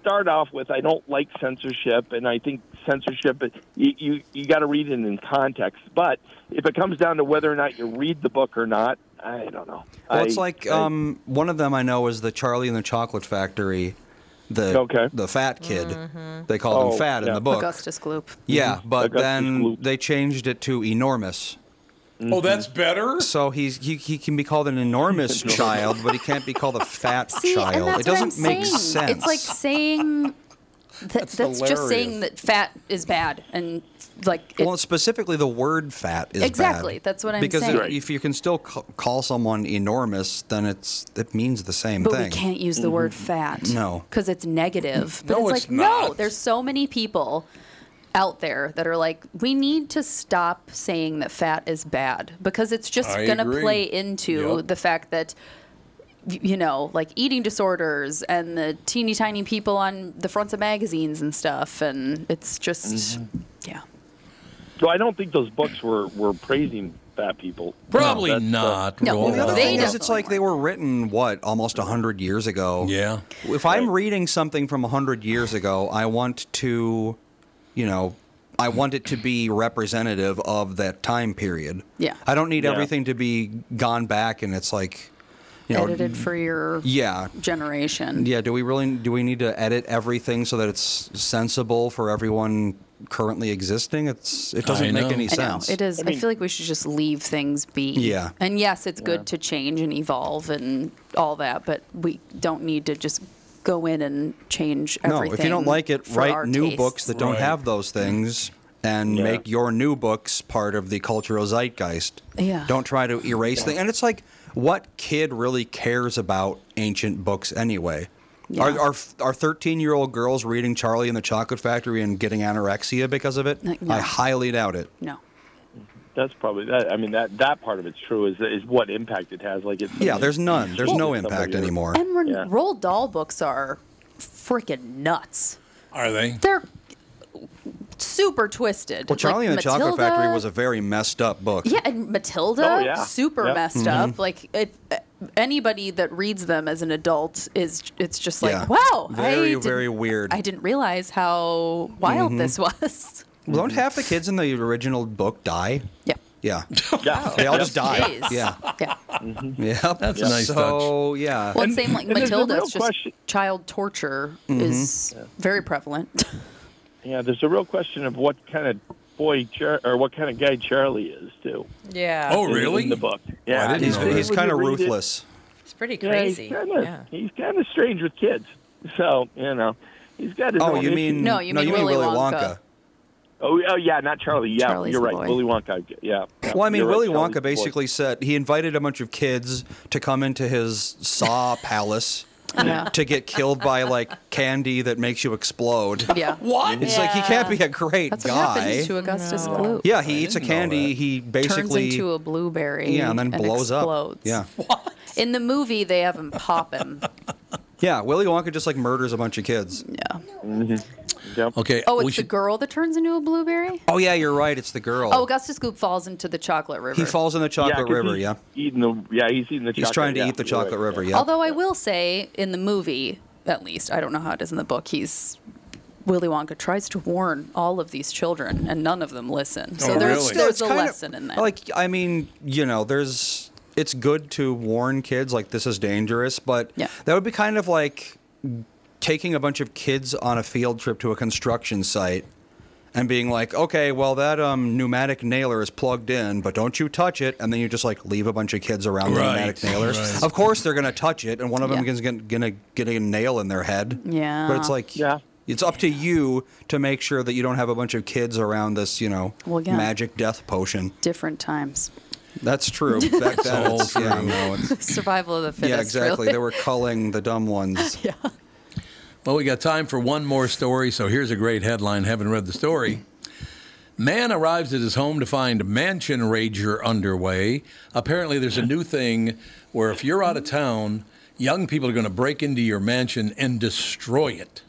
start off with I don't like censorship, and I think censorship you you, you got to read it in context. But if it comes down to whether or not you read the book or not, I don't know. Well, I- it's like I- um, one of them I know is the Charlie and the Chocolate Factory. The Okay. the fat kid. Mm-hmm. They called Oh, him fat in the book. Augustus Gloop. Yeah, mm-hmm. but Augustus then they changed it to enormous. Oh, mm-hmm. that's better. So he's he, he can be called an enormous child, but he can't be called a fat See, child. and that's it doesn't what I'm make saying. sense. It's like saying that, that's, just hilarious. saying that fat is bad and like it, well, specifically the word fat is Exactly, bad. that's what I'm because saying. because if you can still ca- call someone enormous, then it's it means the same but thing. we can't use the mm-hmm. word fat No. because it's negative. But No, it's it's like no, there's so many people out there that are like, we need to stop saying that fat is bad because it's just going to play into Yep. the fact that y- you know, like eating disorders and the teeny tiny people on the fronts of magazines and stuff, and it's just, yeah. So I don't think those books were were praising fat people. Probably That's, uh, not. No, Well, the other They thing is, it's like they were written what almost hundred years ago. Yeah. If I'm reading something from hundred years ago, I want to, you know, I want it to be representative of that time period. Yeah. I don't need Yeah. everything to be gone back and it's like, you know, Edited for your yeah. generation. Yeah, do we really do we need to edit everything so that it's sensible for everyone currently existing? It's it doesn't make any I know, sense. it is. I, feel like we should just leave things be. Yeah. And yes, it's good to change and evolve and all that, but we don't need to just go in and change No, everything. if you don't like it, write new tastes. books that don't have those things and Yeah. make your new books part of the cultural zeitgeist. Yeah. Don't try to erase things. And it's like, what kid really cares about ancient books anyway? Yeah. Are, are are thirteen year old girls reading Charlie and the Chocolate Factory and getting anorexia because of it? no. I highly doubt it. No. That's probably that. I mean, that that part of it's true. Is is what impact it has? Like it's Yeah, there's none. There's no impact anymore. And when Roald Dahl books are freaking nuts. Are they? They're super twisted. Well, Charlie Like and the Chocolate Factory was a very messed up book. Yeah, and Matilda, Oh, yeah. super Yep. messed Mhm. up. Like it, anybody that reads them as an adult is it's just like Yeah. wow Very, I didn't- very weird. I didn't realize how wild Mhm. this was. Don't half the kids in the original book die? Yeah. Yeah. Yeah. They all just die. Jeez. Yeah. Yeah. Yep. That's a nice touch. so, yeah. Well, it's same like and there's a Matilda. It's just question- child torture Mhm. is very prevalent. Yeah, there's a real question of what kind of boy Char- or what kind of guy Charlie is too. Yeah. Oh, really? In the book. I Yeah, didn't He's, he's kind of read it- ruthless. It's pretty Yeah, crazy. he's kind of yeah. he's kind of strange with kids. So you know, he's got his Oh, own you issues. mean No, you mean Willy Wonka. Oh, oh yeah, not Charlie. Yeah, Charlie's you're right. boy. Willy Wonka. Yeah. yeah, Well, I mean, you're right, Willy Charlie's Wonka boy. basically said he invited a bunch of kids to come into his saw palace Yeah. to get killed by like candy that makes you explode. Yeah. What? It's like he can't be a great That's what guy. happens to Augustus No. Gloop. yeah, he eats a candy. He basically Turns into a blueberry. yeah, and then blows explodes. up. Yeah, What? In the movie, they have him pop him. yeah. Willy Wonka just like murders a bunch of kids. Yeah. Yep. Okay. Oh, we it's the should. girl that turns into a blueberry. Oh yeah, you're right. It's the girl. Oh, Augustus Gloop falls into the chocolate river. he falls in the chocolate 'cause river. he's Yeah, Eating the yeah, he's eating the. he's chocolate, trying to yeah, eat the you're right, chocolate yeah. river. Yeah. Although I will say, in the movie, at least, I don't know how it is in the book. He's Willy Wonka tries to warn all of these children, and none of them listen. Oh, so Oh, there's really? there's It's a kind of- lesson in that. Like, I mean, you know, there's. It's good to warn kids like this is dangerous, but Yeah. that would be kind of like taking a bunch of kids on a field trip to a construction site and being like, okay, well that um, pneumatic nailer is plugged in, but don't you touch it, and then you just like leave a bunch of kids around the Right, pneumatic nailers. right. Of course they're gonna touch it, and one of them Yeah. is gonna, gonna get a nail in their head. Yeah. But it's like, Yeah. it's up to you to make sure that you don't have a bunch of kids around this, you know, Well, yeah. magic death potion. Different times. That's true. Back then, all it's, yeah, true. no, it's, Survival of the fittest. yeah, exactly. Really. They were culling the dumb ones. yeah. Well, we got time for one more story, so here's a great headline. Haven't read the story. Man arrives at his home to find Mansion Rager underway. Apparently, there's a new thing where if you're out of town, young people are going to break into your mansion and destroy it.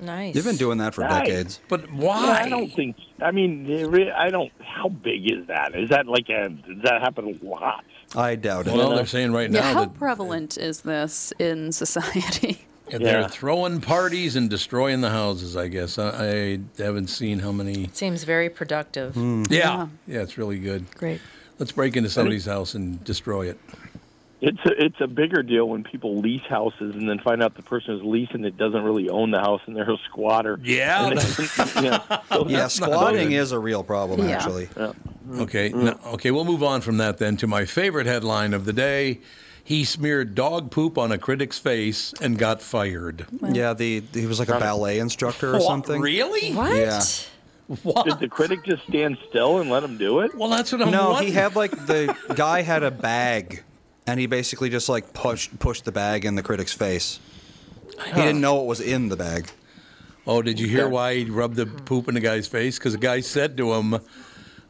Nice. You've been doing that for Nice. decades. But Yeah, why? I don't think. I mean, I don't. How big is that? Is that like a? Does that happen a lot? I doubt it. Well, they're saying right Yeah, now how that prevalent is this in society? they're Yeah. throwing parties and destroying the houses. I guess I, I haven't seen how many. It Seems very productive. Hmm. Yeah, yeah, it's really good. Great. Let's break into somebody's house and destroy it. It's a, it's a bigger deal when people lease houses and then find out the person who's leasing it doesn't really own the house and they're a squatter. Yeah, And they- yeah. So Yeah, squatting good. is a real problem, Yeah. actually. yeah. Okay, Mm. no, okay, we'll move on from that then to my favorite headline of the day. He smeared dog poop on a critic's face and got fired. Yeah, the he was like a ballet instructor or What, something. Really? What? Yeah. Did the critic just stand still and let him do it? Well, that's what I'm No, wondering. he had like the guy had a bag, and he basically just like pushed pushed the bag in the critic's face. He didn't know what was in the bag. Oh, did you hear why he rubbed the poop in the guy's face? Because the guy said to him,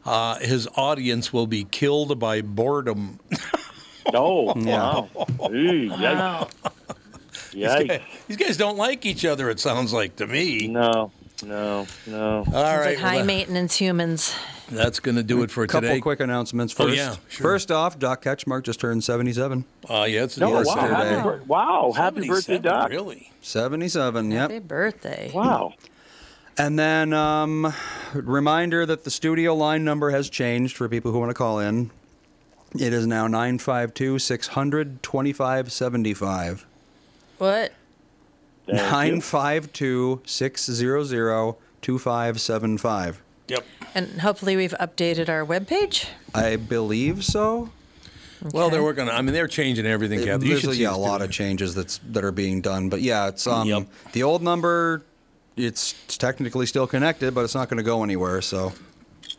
uh, his audience will be killed by boredom. Oh, Yeah. wow. Ooh, yikes. These Yikes. guys, these guys don't like each other, it sounds like to me. No, no, no. All Sounds right, like high well, maintenance humans. that's going to do it for couple today. Couple quick announcements Oh, first. yeah, sure. First off, Doc Ketchmark just turned 77. Uh, yeah, it's No, wow, Yesterday. happy, wow, happy birthday, Doc. Really? 77, yep. Happy birthday. Wow. And then, um, reminder that the studio line number has changed for people who want to call in. It is now 952 600 2575. What? Thank 952 600 2575. Yep. And hopefully we've updated our webpage. I believe so. Well, they're working on I mean, they're changing everything, Kathy. You There's should a, see yeah, a lot of changes that's that are being done, but yeah, it's um Yep. the old number. It's technically still connected, but it's not going to go anywhere. So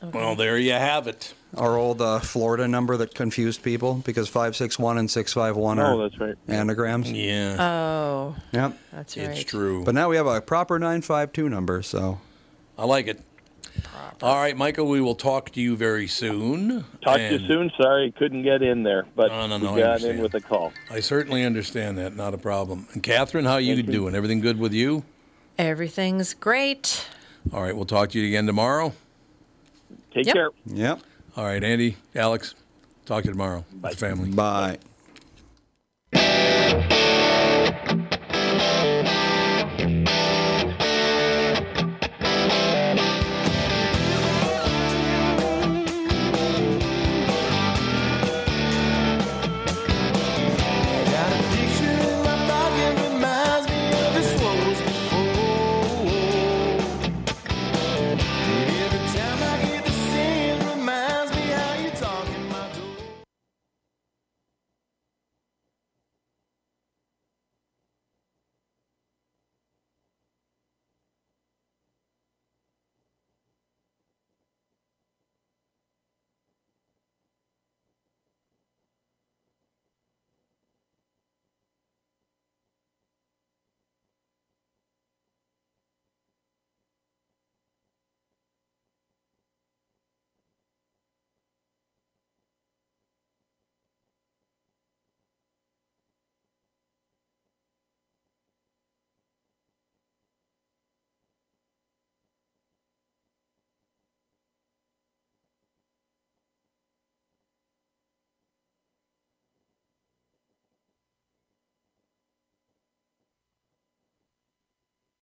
it. Well, there you have it. Our old uh, Florida number that confused people because five six one and 651 are that's right. anagrams. Yeah, Oh, Yep. that's right. it's true. But now we have a proper nine five two number. So I like it. All right, Michael, we will talk to you very soon. Talk to you soon. Sorry, couldn't get in there, but No, no, no, we got in with a call. I certainly understand that. Not a problem. And Catherine, how you doing? Everything good with you? Everything's great. All right, we'll talk to you again tomorrow. Take Yep. care. yep. All right, Andy, Alex, talk to you tomorrow. Bye. With the family. Bye.